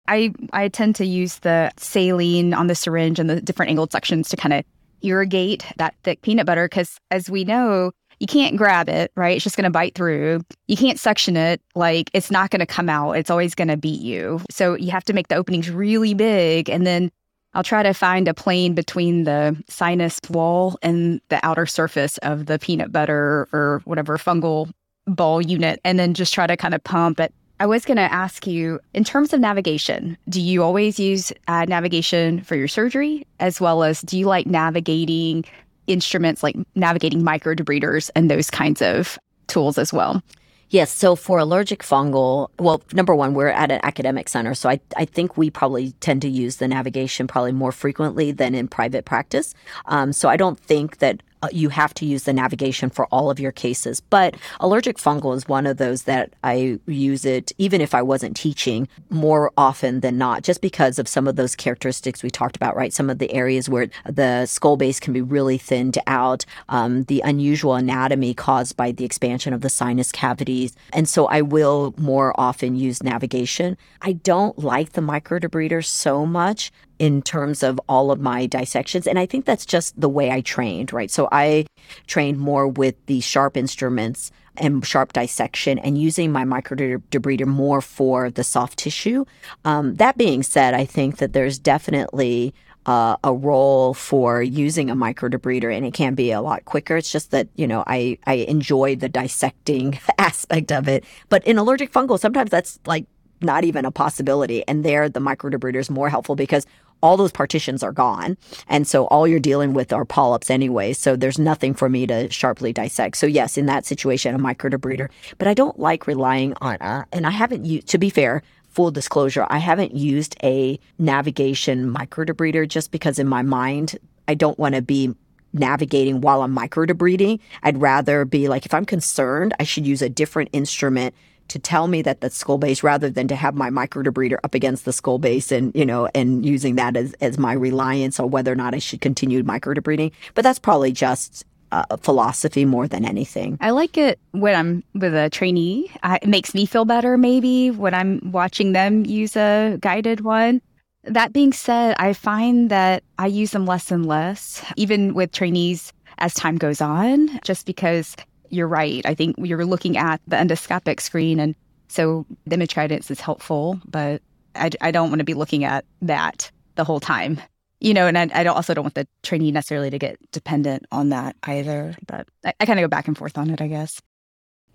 I, I tend to use the saline on the syringe and the different angled sections to kind of irrigate that thick peanut butter because, as we know, you can't grab it, right? It's just going to bite through. You can't suction it. Like it's not going to come out. It's always going to beat you. So you have to make the openings really big. And then I'll try to find a plane between the sinus wall and the outer surface of the peanut butter or whatever fungal ball unit. And then just try to kind of pump it. I was going to ask you in terms of navigation, do you always use uh, navigation for your surgery as well as do you like navigating instruments like navigating microdebriders and those kinds of tools as well. Yes. So for allergic fungal, well, number one, we're at an academic center. So I, I think we probably tend to use the navigation probably more frequently than in private practice. Um, so I don't think that uh, you have to use the navigation for all of your cases. But allergic fungal is one of those that I use it even if I wasn't teaching more often than not, just because of some of those characteristics we talked about, right? Some of the areas where the skull base can be really thinned out, um, the unusual anatomy caused by the expansion of the sinus cavities. And so I will more often use navigation. I don't like the microdebrider so much in terms of all of my dissections. And I think that's just the way I trained, right? So I trained more with the sharp instruments and sharp dissection and using my microdebrider more for the soft tissue. Um, that being said, I think that there's definitely uh, a role for using a microdebrider and it can be a lot quicker. It's just that, you know, I, I enjoy the dissecting aspect of it. But in allergic fungal, sometimes that's like not even a possibility. And there, the microdebrider is more helpful because all those partitions are gone. And so all you're dealing with are polyps anyway. So there's nothing for me to sharply dissect. So yes, in that situation, a microdebrider. But I don't like relying on, uh, and I haven't used, to be fair, full disclosure, I haven't used a navigation microdebrider just because in my mind, I don't want to be navigating while I'm microdebriding. I'd rather be like, if I'm concerned, I should use a different instrument to tell me that the skull base rather than to have my microdebrider up against the skull base and you know and using that as, as my reliance on whether or not I should continue microdebriding. But that's probably just uh, philosophy more than anything. I like it when I'm with a trainee. I, it makes me feel better maybe when I'm watching them use a guided one. That being said, I find that I use them less and less, even with trainees as time goes on, just because you're right. I think you're looking at the endoscopic screen and So the image guidance is helpful, but I, I don't want to be looking at that the whole time. You know, and I, I also don't want the trainee necessarily to get dependent on that either. But I, I kind of go back and forth on it, I guess.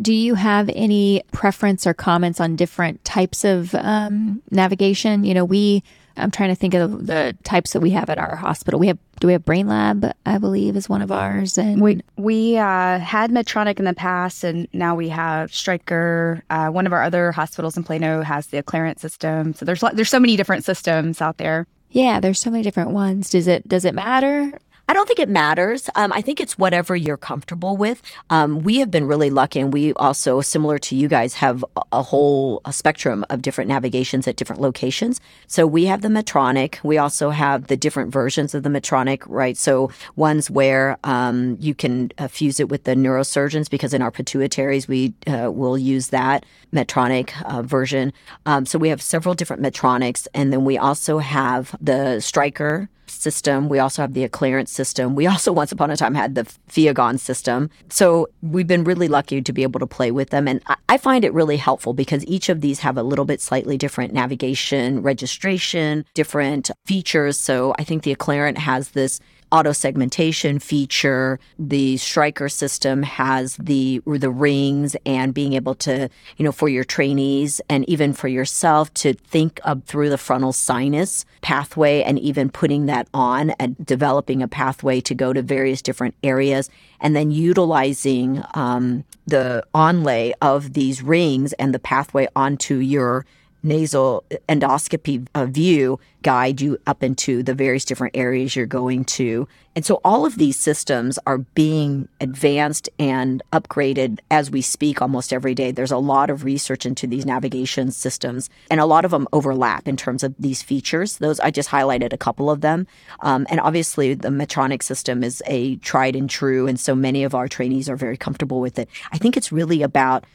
Do you have any preference or comments on different types of um, navigation? You know, we I'm trying to think of the types that we have at our hospital. We have do we have Brainlab? I believe is one of ours, and we we uh, had Medtronic in the past, and now we have Stryker. Uh, one of our other hospitals in Plano has the Acclarent system. So there's there's so many different systems out there. Yeah, there's so many different ones. Does it does it matter? I don't think it matters. Um, I think it's whatever you're comfortable with. Um, we have been really lucky, and we also, similar to you guys, have a whole a spectrum of different navigations at different locations. So we have the Medtronic. We also have the different versions of the Medtronic, right? So ones where um, you can uh, fuse it with the neurosurgeons, because in our pituitaries we uh, will use that Medtronic uh, version. Um, so we have several different Medtronics, and then we also have the Stryker system. We also have the Acclarent system. We also, once upon a time, had the Fiagon system. So we've been really lucky to be able to play with them. And I find it really helpful because each of these have a little bit slightly different navigation, registration, different features. So I think the Acclarent has this auto segmentation feature. The Stryker system has the the rings and being able to, you know, for your trainees and even for yourself to think up through the frontal sinus pathway and even putting that on and developing a pathway to go to various different areas and then utilizing um, the onlay of these rings and the pathway onto your nasal endoscopy uh, view guide you up into the various different areas you're going to. And so all of these systems are being advanced and upgraded as we speak almost every day. There's a lot of research into these navigation systems, and a lot of them overlap in terms of these features. Those I just highlighted a couple of them. Um, and obviously, the Medtronic system is a tried and true, and so many of our trainees are very comfortable with it. I think it's really about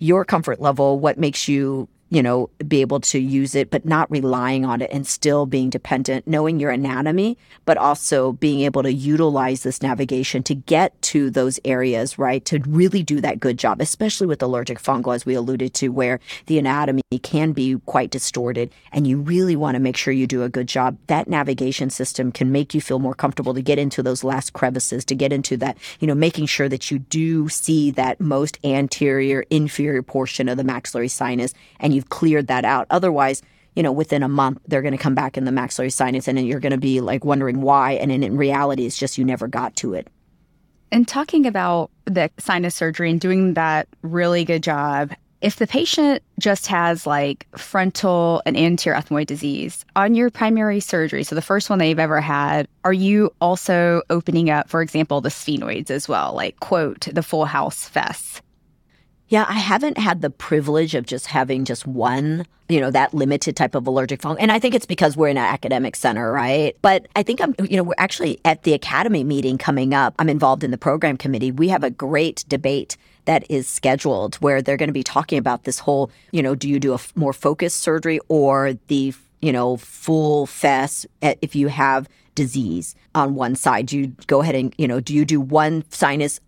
your comfort level, what makes you you know, be able to use it, but not relying on it and still being dependent, knowing your anatomy, but also being able to utilize this navigation to get to those areas, right? To really do that good job, especially with allergic fungal, as we alluded to, where the anatomy can be quite distorted and you really want to make sure you do a good job. That navigation system can make you feel more comfortable to get into those last crevices, to get into that, you know, making sure that you do see that most anterior, inferior portion of the maxillary sinus and you've cleared that out. Otherwise, you know, within a month, they're going to come back in the maxillary sinus and then you're going to be like wondering why. And in, in reality, it's just you never got to it. And talking about the sinus surgery and doing that really good job, if the patient just has like frontal and anterior ethmoid disease on your primary surgery, so the first one they've ever had, are you also opening up, for example, the sphenoids as well, like quote, the full house FESS? Yeah, I haven't had the privilege of just having just one, you know, that limited type of allergic fungus. And I think it's because we're in an academic center, right? But I think I'm, you know, we're actually at the academy meeting coming up. I'm involved in the program committee. We have a great debate that is scheduled where they're going to be talking about this whole, you know, do you do a more focused surgery or the, you know, full FESS eh, if you have disease on one side? Do you go ahead and, you know, do you do one sinus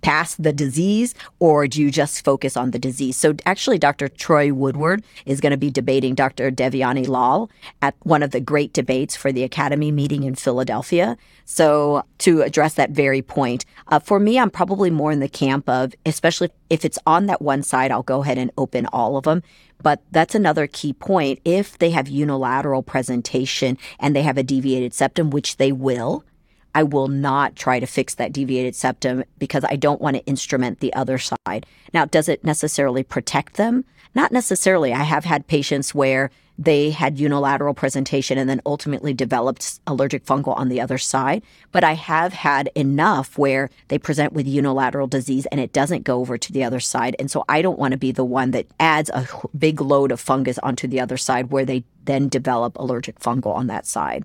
past the disease or do you just focus on the disease? So actually, Dr. Troy Woodard is going to be debating Dr. Devyani Lal at one of the great debates for the Academy meeting in Philadelphia. So to address that very point, uh, for me, I'm probably more in the camp of, especially if it's on that one side, I'll go ahead and open all of them. But that's another key point. If they have unilateral presentation and they have a deviated septum, which they will, I will not try to fix that deviated septum because I don't want to instrument the other side. Now, does it necessarily protect them? Not necessarily. I have had patients where they had unilateral presentation and then ultimately developed allergic fungal on the other side. But I have had enough where they present with unilateral disease and it doesn't go over to the other side. And so I don't want to be the one that adds a big load of fungus onto the other side where they then develop allergic fungal on that side.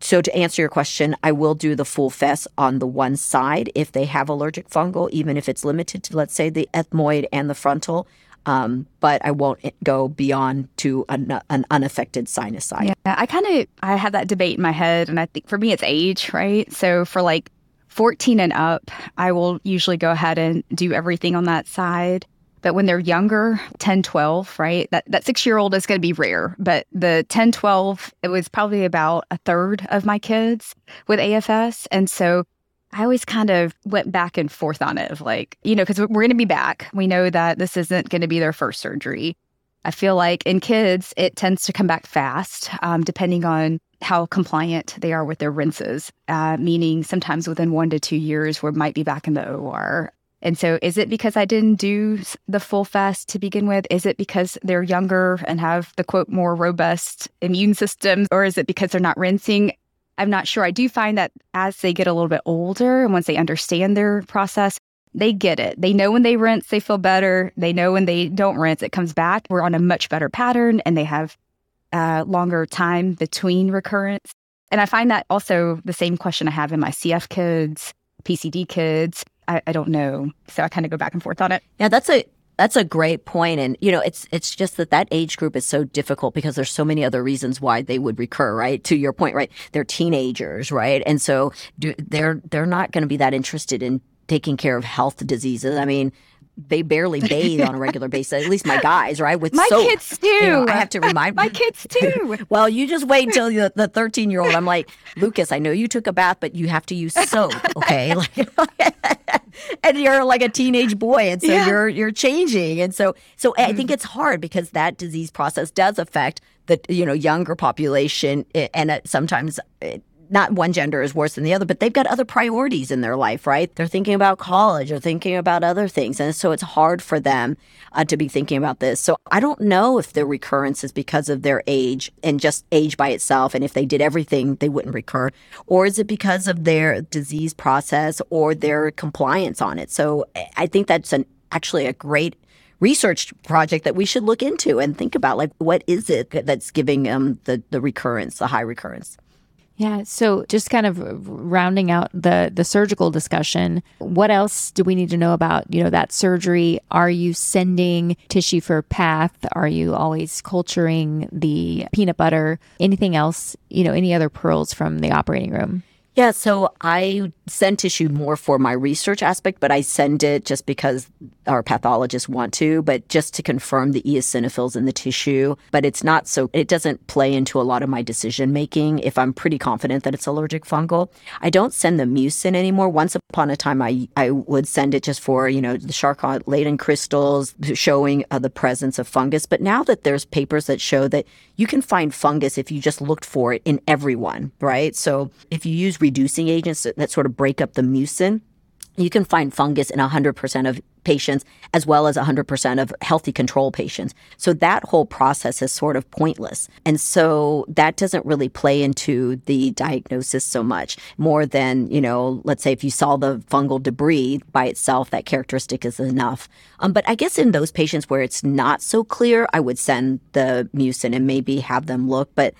So to answer your question, I will do the full FESS on the one side if they have allergic fungal, even if it's limited to, let's say, the ethmoid and the frontal. Um, but I won't go beyond to an, an unaffected sinus side. Yeah, I kind of I have that debate in my head, and I think for me it's age, right? So for like 14 and up, I will usually go ahead and do everything on that side. But when they're younger, 10, 12, right? That, that six year old is going to be rare. But the 10, 12, it was probably about a third of my kids with AFS. And so I always kind of went back and forth on it of like, you know, because we're going to be back. We know that this isn't going to be their first surgery. I feel like in kids, it tends to come back fast, um, depending on how compliant they are with their rinses, uh, meaning sometimes within one to two years, we might be back in the OR. And so, is it because I didn't do the full fast to begin with? Is it because they're younger and have the quote more robust immune system? Or is it because they're not rinsing? I'm not sure. I do find that as they get a little bit older and once they understand their process, they get it. They know when they rinse, they feel better. They know when they don't rinse, it comes back. We're on a much better pattern and they have uh, longer time between recurrence. And I find that also the same question I have in my CF kids, PCD kids. I, I don't know. So I kind of go back and forth on it. Yeah, that's a that's a great point, and you know, it's it's just that that age group is so difficult because there's so many other reasons why they would recur. Right to your point, right? They're teenagers, right, and so do, they're they're not going to be that interested in taking care of health diseases. I mean, they barely bathe on a regular basis. At least my guys, right? With my soap. kids too. You know, I have to remind my kids too. well, you just wait until the thirteen year old. I'm like, Lucas, I know you took a bath, but you have to use soap, okay? and you're like a teenage boy, and so yeah. you're you're changing, and so so mm-hmm. I think mm-hmm. it's hard because that disease process does affect the you know younger population, and sometimes. It, not one gender is worse than the other, but they've got other priorities in their life, right? They're thinking about college or thinking about other things. And so it's hard for them uh, to be thinking about this. So I don't know if the recurrence is because of their age and just age by itself. And if they did everything, they wouldn't recur. Or is it because of their disease process or their compliance on it? So I think that's an, actually a great research project that we should look into and think about like what is it that's giving them um, the, the recurrence the high recurrence yeah. So just kind of rounding out the the surgical discussion, what else do we need to know about, you know, that surgery? Are you sending tissue for path? Are you always culturing the peanut butter? Anything else, you know, any other pearls from the operating room? Yeah, so I send tissue more for my research aspect, but I send it just because our pathologists want to, but just to confirm the eosinophils in the tissue. But it's not so, it doesn't play into a lot of my decision making if I'm pretty confident that it's allergic fungal. I don't send the mucin anymore. Once upon a time, I, I would send it just for, you know, the Charcot-Leyden crystals showing uh, the presence of fungus. But now that there's papers that show that you can find fungus if you just looked for it in everyone, right? So if you use reducing agents that, sort of break up the mucin, you can find fungus in 100% of patients as well as 100% of healthy control patients. So that whole process is sort of pointless. And so that doesn't really play into the diagnosis so much more than, you know, let's say if you saw the fungal debris by itself, that characteristic is enough. Um, but I guess in those patients where it's not so clear, I would send the mucin and maybe have them look, but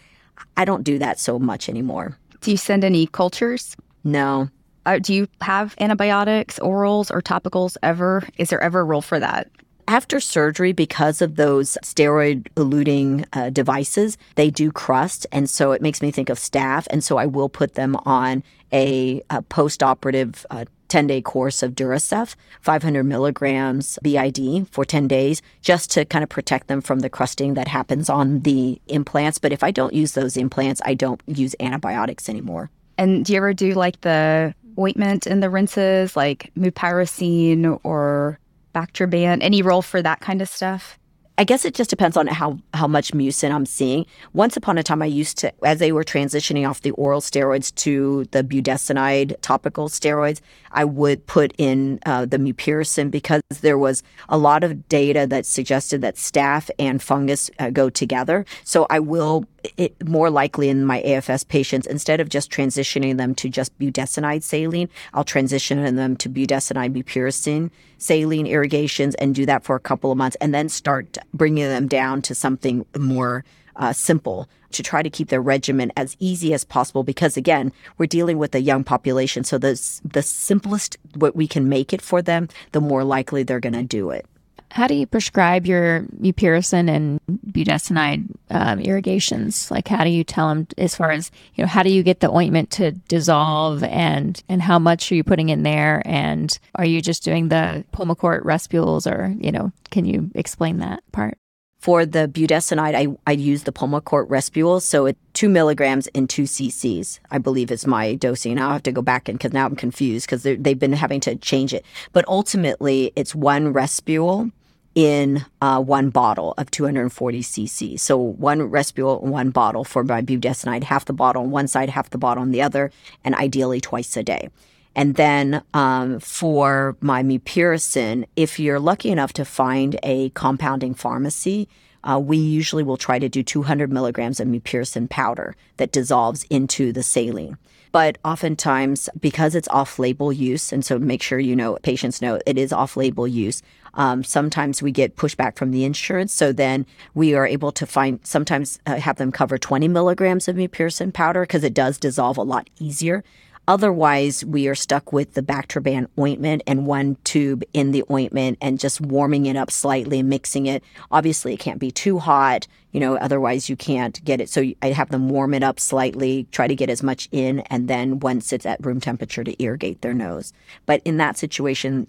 I don't do that so much anymore. Do you send any cultures? No. Uh, do you have antibiotics, orals, or topicals ever? Is there ever a role for that? After surgery, because of those steroid eluting uh, devices, they do crust. And so it makes me think of staph. And so I will put them on a, a post operative uh, 10 day course of Duricef, 500 milligrams BID for 10 days, just to kind of protect them from the crusting that happens on the implants. But if I don't use those implants, I don't use antibiotics anymore. And do you ever do like the ointment in the rinses, like mupirocin or Bactroban? Any role for that kind of stuff? I guess it just depends on how how much mucin I'm seeing. Once upon a time, I used to, as they were transitioning off the oral steroids to the budesonide topical steroids, I would put in uh, the mupirocin because there was a lot of data that suggested that staph and fungus uh, go together. So I will it, more likely in my AFS patients, instead of just transitioning them to just budesonide saline, I'll transition them to budesonide mupirocin saline irrigations and do that for a couple of months and then start bringing them down to something more uh, simple to try to keep their regimen as easy as possible because again we're dealing with a young population. So the the simplest what we can make it for them the more likely they're going to do it How do you prescribe your mupirocin and budesonide um, irrigations? Like, how do you tell them as far as you know? How do you get the ointment to dissolve, and and how much are you putting in there? And are you just doing the Pulmicort respules, or you know, can you explain that part? For the budesonide, I, I use the Pulmicort Respule. So it's two milligrams in two cc's, I believe is my dosing. I'll have to go back in because now I'm confused because they've been having to change it. But ultimately, it's one Respule in uh, one bottle of 240 cc. So one Respule, one bottle for my budesonide, half the bottle on one side, half the bottle on the other, and ideally twice a day. And then um, for my mupirocin, if you're lucky enough to find a compounding pharmacy, uh, we usually will try to do 200 milligrams of mupirocin powder that dissolves into the saline. But oftentimes, because it's off label use, and so make sure you know, patients know it is off label use, um, sometimes we get pushback from the insurance. So then we are able to find, sometimes uh, have them cover 20 milligrams of mupirocin powder because it does dissolve a lot easier. Otherwise, we are stuck with the Bactroban ointment and one tube in the ointment and just warming it up slightly mixing it. Obviously, it can't be too hot, you know, otherwise you can't get it. So I have them warm it up slightly, try to get as much in, and then once it's at room temperature to irrigate their nose. But in that situation,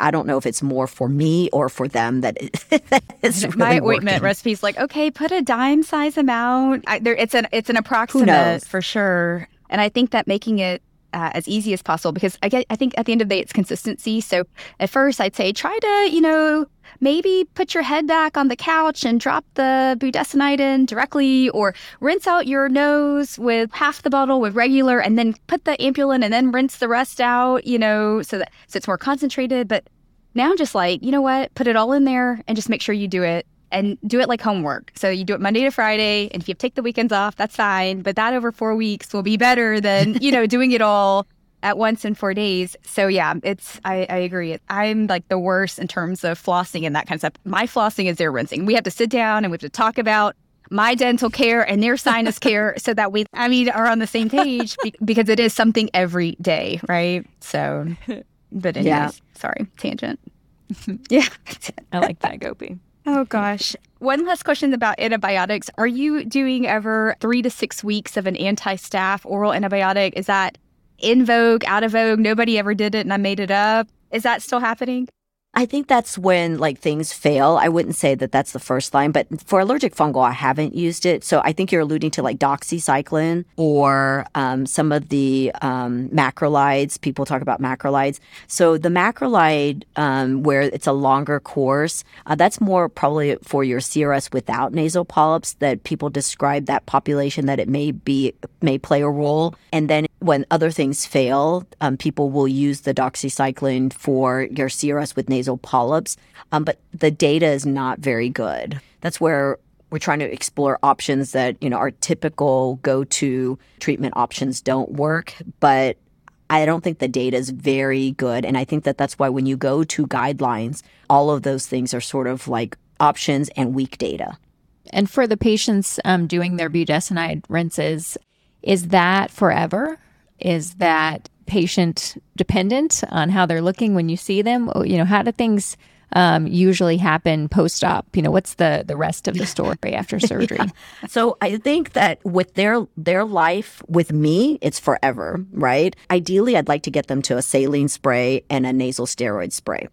I don't know if it's more for me or for them that it's really my ointment recipe's like okay, put a dime size amount. I, there, it's an it's an approximate for sure, and I think that making it uh, as easy as possible because I get I think at the end of the day it's consistency. So at first I'd say try to you know maybe put your head back on the couch and drop the budesonide in directly, or rinse out your nose with half the bottle with regular, and then put the ampoule and then rinse the rest out. You know so that so it's more concentrated. But now I'm just like you know what, put it all in there and just make sure you do it and do it like homework. So you do it Monday to Friday, and if you take the weekends off, that's fine. But that over four weeks will be better than you know doing it all at once in four days. So yeah, it's I, I agree. I'm like the worst in terms of flossing and that kind of stuff. My flossing is their rinsing. We have to sit down and we have to talk about my dental care and their sinus care so that we I mean are on the same page because it is something every day, right? So but anyways, yeah. sorry, tangent. yeah. I like that, Gopi. Oh gosh. One last question about antibiotics. Are you doing ever three to six weeks of an anti staph oral antibiotic? Is that in vogue, out of vogue? Nobody ever did it and I made it up. Is that still happening? I think that's when like things fail. I wouldn't say that that's the first line, but for allergic fungal, I haven't used it. So I think you're alluding to like doxycycline or um, some of the um, macrolides. People talk about macrolides. So the macrolide, um, where it's a longer course, uh, that's more probably for your CRS without nasal polyps. That people describe that population that it may be may play a role, and then when other things fail, um, people will use the doxycycline for your CRS with nasal polyps, um, but the data is not very good. That's where we're trying to explore options that you know our typical go-to treatment options don't work, but I don't think the data is very good, and I think that that's why when you go to guidelines, all of those things are sort of like options and weak data. And for the patients um, doing their budesonide rinses, is that forever? Is that patient dependent on how they're looking when you see them? You know, how do things um, usually happen post op? You know, what's the the rest of the story after surgery? yeah. So I think that with their their life with me, it's forever, right? Ideally, I'd like to get them to a saline spray and a nasal steroid spray.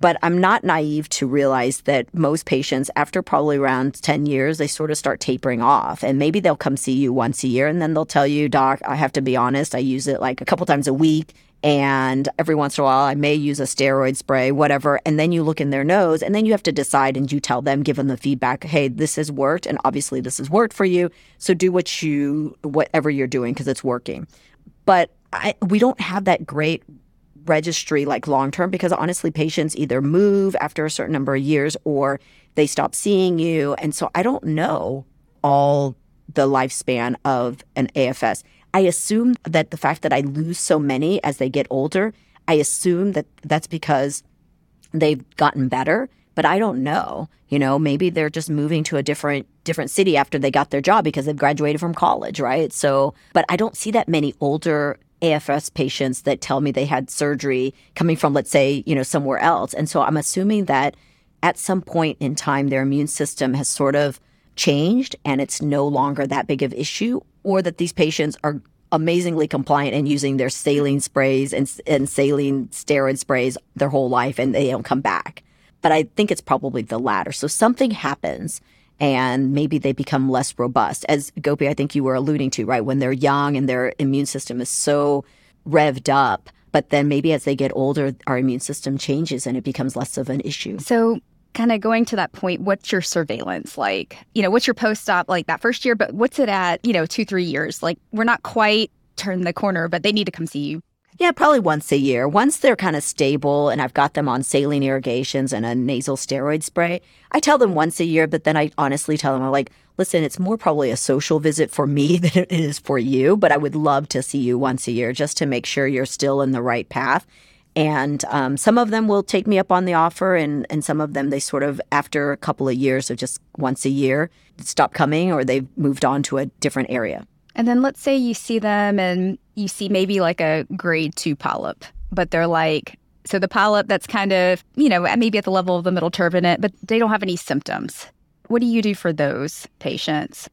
But I'm not naive to realize that most patients, after probably around 10 years, they sort of start tapering off. And maybe they'll come see you once a year and then they'll tell you, Doc, I have to be honest, I use it like a couple times a week. And every once in a while, I may use a steroid spray, whatever. And then you look in their nose, and then you have to decide and you tell them, give them the feedback, hey, this has worked. And obviously, this has worked for you. So do what you, whatever you're doing, because it's working. But I, we don't have that great registry like long term because honestly patients either move after a certain number of years or they stop seeing you and so I don't know all the lifespan of an AFS. I assume that the fact that I lose so many as they get older, I assume that that's because they've gotten better, but I don't know. You know, maybe they're just moving to a different different city after they got their job because they've graduated from college, right? So, but I don't see that many older AFS patients that tell me they had surgery coming from, let's say, you know, somewhere else. And so I'm assuming that at some point in time their immune system has sort of changed and it's no longer that big of issue, or that these patients are amazingly compliant and using their saline sprays and, and saline steroid sprays their whole life and they don't come back. But I think it's probably the latter. So something happens and maybe they become less robust. As Gopi, I think you were alluding to, right? When they're young and their immune system is so revved up, but then maybe as they get older, our immune system changes and it becomes less of an issue. So, kind of going to that point, what's your surveillance like? You know, what's your post op like that first year, but what's it at, you know, two, three years? Like, we're not quite turned the corner, but they need to come see you. Yeah, probably once a year. Once they're kind of stable and I've got them on saline irrigations and a nasal steroid spray, I tell them once a year, but then I honestly tell them, I'm like, listen, it's more probably a social visit for me than it is for you, but I would love to see you once a year just to make sure you're still in the right path. And um, some of them will take me up on the offer, and, and some of them, they sort of, after a couple of years of just once a year, stop coming or they've moved on to a different area. And then let's say you see them and you see maybe like a grade two polyp, but they're like, so the polyp that's kind of, you know, maybe at the level of the middle turbinate, but they don't have any symptoms. What do you do for those patients?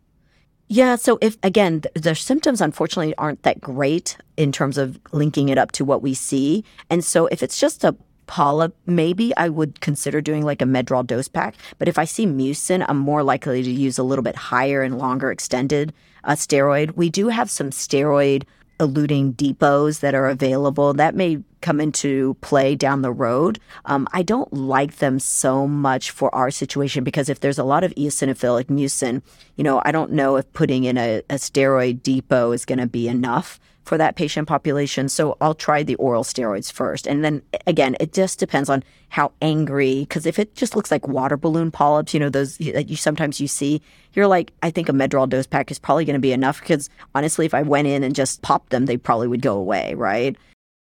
Yeah, so if again, th- the symptoms unfortunately aren't that great in terms of linking it up to what we see. And so if it's just a polyp, maybe I would consider doing like a Medrol dose pack. But if I see mucin, I'm more likely to use a little bit higher and longer extended uh, steroid. We do have some steroid eluting depots that are available. That may come into play down the road. Um, I don't like them so much for our situation because if there's a lot of eosinophilic mucin, you know, I don't know if putting in a, a steroid depot is going to be enough for that patient population. So I'll try the oral steroids first. And then again, it just depends on how angry, because if it just looks like water balloon polyps, you know, those that you sometimes you see, you're like, I think a Medrol dose pack is probably going to be enough because honestly, if I went in and just popped them, they probably would go away, right?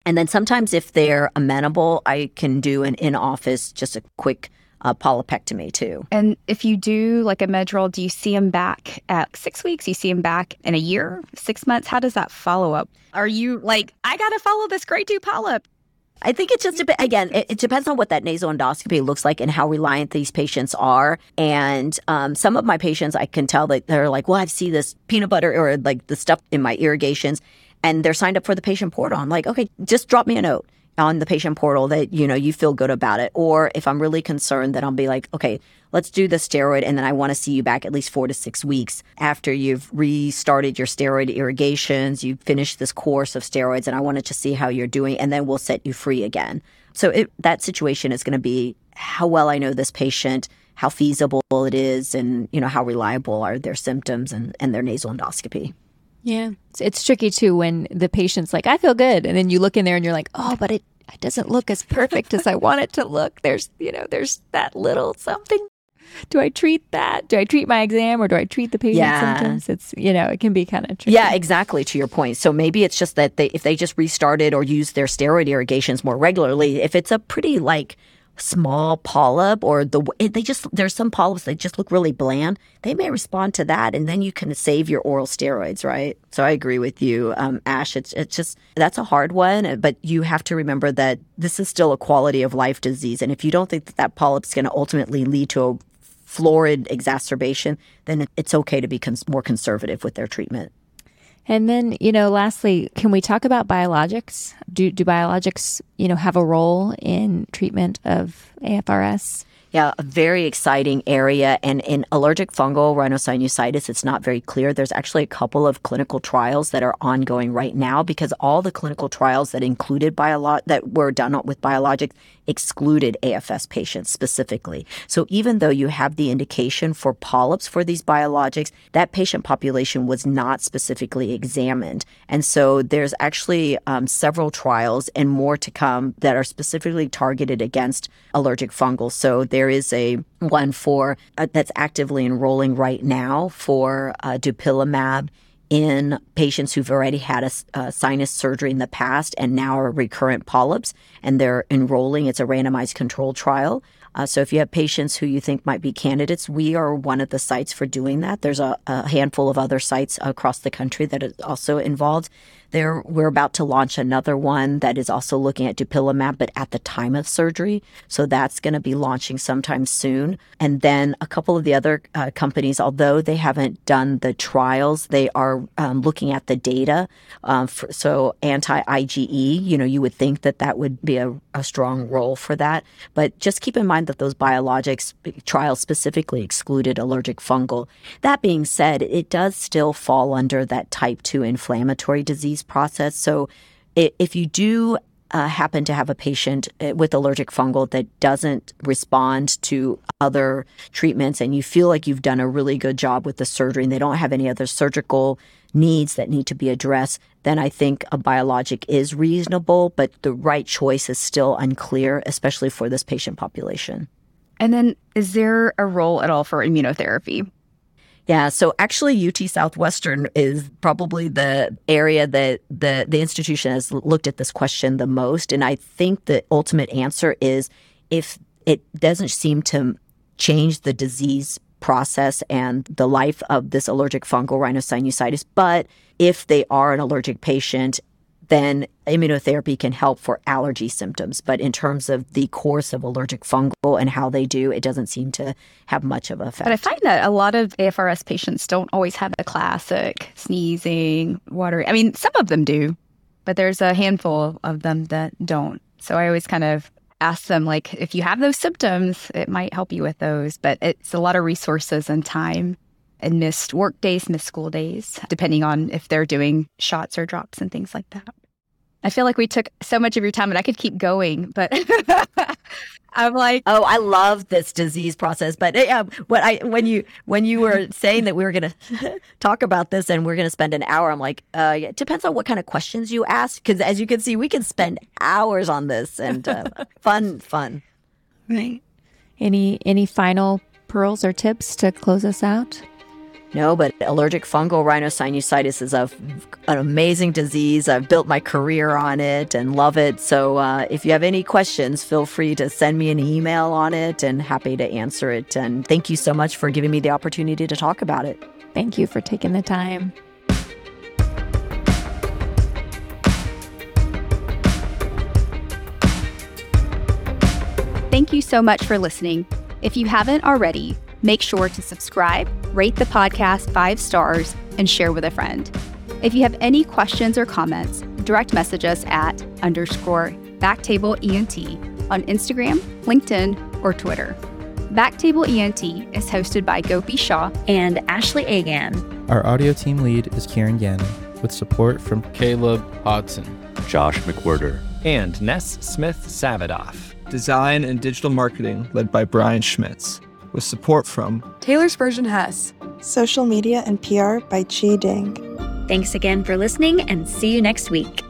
And then sometimes if they're amenable, I can do an in office, just a quick uh, polypectomy too. And if you do like a Medrol, do you see them back at six weeks? You see them back in a year, six months? How does that follow up? Are you like, I got to follow this grade two polyp? I think it just. Again, it, it, depends on what that nasal endoscopy looks like and how reliant these patients are. And um, some of my patients, I can tell that they're like, "Well, I see this peanut butter or like the stuff in my irrigations," and they're signed up for the patient portal. I'm like, "Okay, just drop me a note." On the patient portal that you know you feel good about it. Or if i'm really concerned then i'll be like okay let's do the steroid and then i want to see you back at least four to six weeks after you've restarted your steroid irrigations you've finished this course of steroids and i wanted to see how you're doing and then we'll set you free again. So it, that situation is going to be how well i know this patient how feasible it is and you know how reliable are their symptoms and, and their nasal endoscopy yeah. It's, it's, tricky too when the patient's like, I feel good. And then you look in there and you're like, oh, but it, it doesn't look as perfect as I want it to look. There's, you know, there's that little something. Do I treat that? Do I treat my exam or do I treat the patient yeah. symptoms? It's, you know, it can be kind of tricky. Yeah, exactly. To your point. So maybe it's just that they, if they just restarted or use their steroid irrigations more regularly, if it's a pretty like, small polyp or the they just there's some polyps that just look really bland. They may respond to that and then you can save your oral steroids right? So i agree with you um, ash. It's, it's just that's a hard one but you have to remember that this is still a quality of life disease and if you don't think that that polyp's going to ultimately lead to a florid exacerbation then it's okay to be cons- more conservative with their treatment and then, you know, lastly, can we talk about biologics? Do do biologics, you know, have a role in treatment of AFRS? Yeah, a very exciting area. And in allergic fungal rhinosinusitis, it's not very clear. There's actually a couple of clinical trials that are ongoing right now because all the clinical trials that included biolog- that were done with biologics excluded AFS patients specifically. So even though you have the indication for polyps for these biologics, that patient population was not specifically examined. And so there's actually um, several trials and more to come that are specifically targeted against allergic fungal. So there is a one for uh, that's actively enrolling right now for uh, dupilumab in patients who've already had a, a, sinus surgery in the past and now are recurrent polyps, and they're enrolling. It's a randomized control trial. Uh, so if you have patients who you think might be candidates, we are one of the sites for doing that. There's a, a handful of other sites across the country that are also involved. There, we're about to launch another one that is also looking at dupilumab, but at the time of surgery. So that's going to be launching sometime soon. And then a couple of the other uh, companies, although they haven't done the trials, they are um, looking at the data. Um, for, so anti IgE, you know, you would think that that would be a, a strong role for that. But just keep in mind that those biologics trials specifically excluded allergic fungal. That being said, it does still fall under that type 2 inflammatory disease process. So if you do uh, happen to have a patient uh, with allergic fungal that doesn't respond to other treatments and you feel like you've done a really good job with the surgery and they don't have any other surgical needs that need to be addressed, then I think a biologic is reasonable, but the right choice is still unclear, especially for this patient population. And then, is there a role at all for immunotherapy? Yeah, so actually, UT Southwestern is probably the area that the the institution has looked at this question the most, and I think the ultimate answer is if it doesn't seem to change the disease process and the life of this allergic fungal rhinosinusitis, but if they are an allergic patient then immunotherapy can help for allergy symptoms. But in terms of the course of allergic fungal and how they do, it doesn't seem to have much of an effect. But I find that a lot of AFRS patients don't always have the classic sneezing, watery. I mean, some of them do, but there's a handful of them that don't. So I always kind of ask them, like, if you have those symptoms, it might help you with those. But it's a lot of resources and time and missed work days, missed school days, depending on if they're doing shots or drops and things like that. I feel like we took so much of your time and I could keep going, but I'm like, oh, I love this disease process. But yeah, what I when you when you were saying that we were going to talk about this and we're going to spend an hour, I'm like, uh, it depends on what kind of questions you ask, because as you can see, we can spend hours on this and uh, fun, fun. Right. Any any final pearls or tips to close us out? No, but allergic fungal rhinosinusitis is a, an amazing disease. I've built my career on it and love it. So uh, if you have any questions, feel free to send me an email on it and happy to answer it. And thank you so much for giving me the opportunity to talk about it. Thank you for taking the time. Thank you so much for listening. If you haven't already, make sure to subscribe, rate the podcast five stars, and share with a friend. If you have any questions or comments, direct message us at underscore backtable ENT on Instagram, LinkedIn, or Twitter. Backtable ENT is hosted by Gopi Shah and Ashley Agan. Our audio team lead is Kieran Gannon, with support from Caleb Hodson, Josh McWhirter, and Ness Smith Savadoff. Design and digital marketing led by Brian Schmitz with support from Taylor Spurgeon Hess, social media and PR by Chi Ding. Thanks again for listening and see you next week.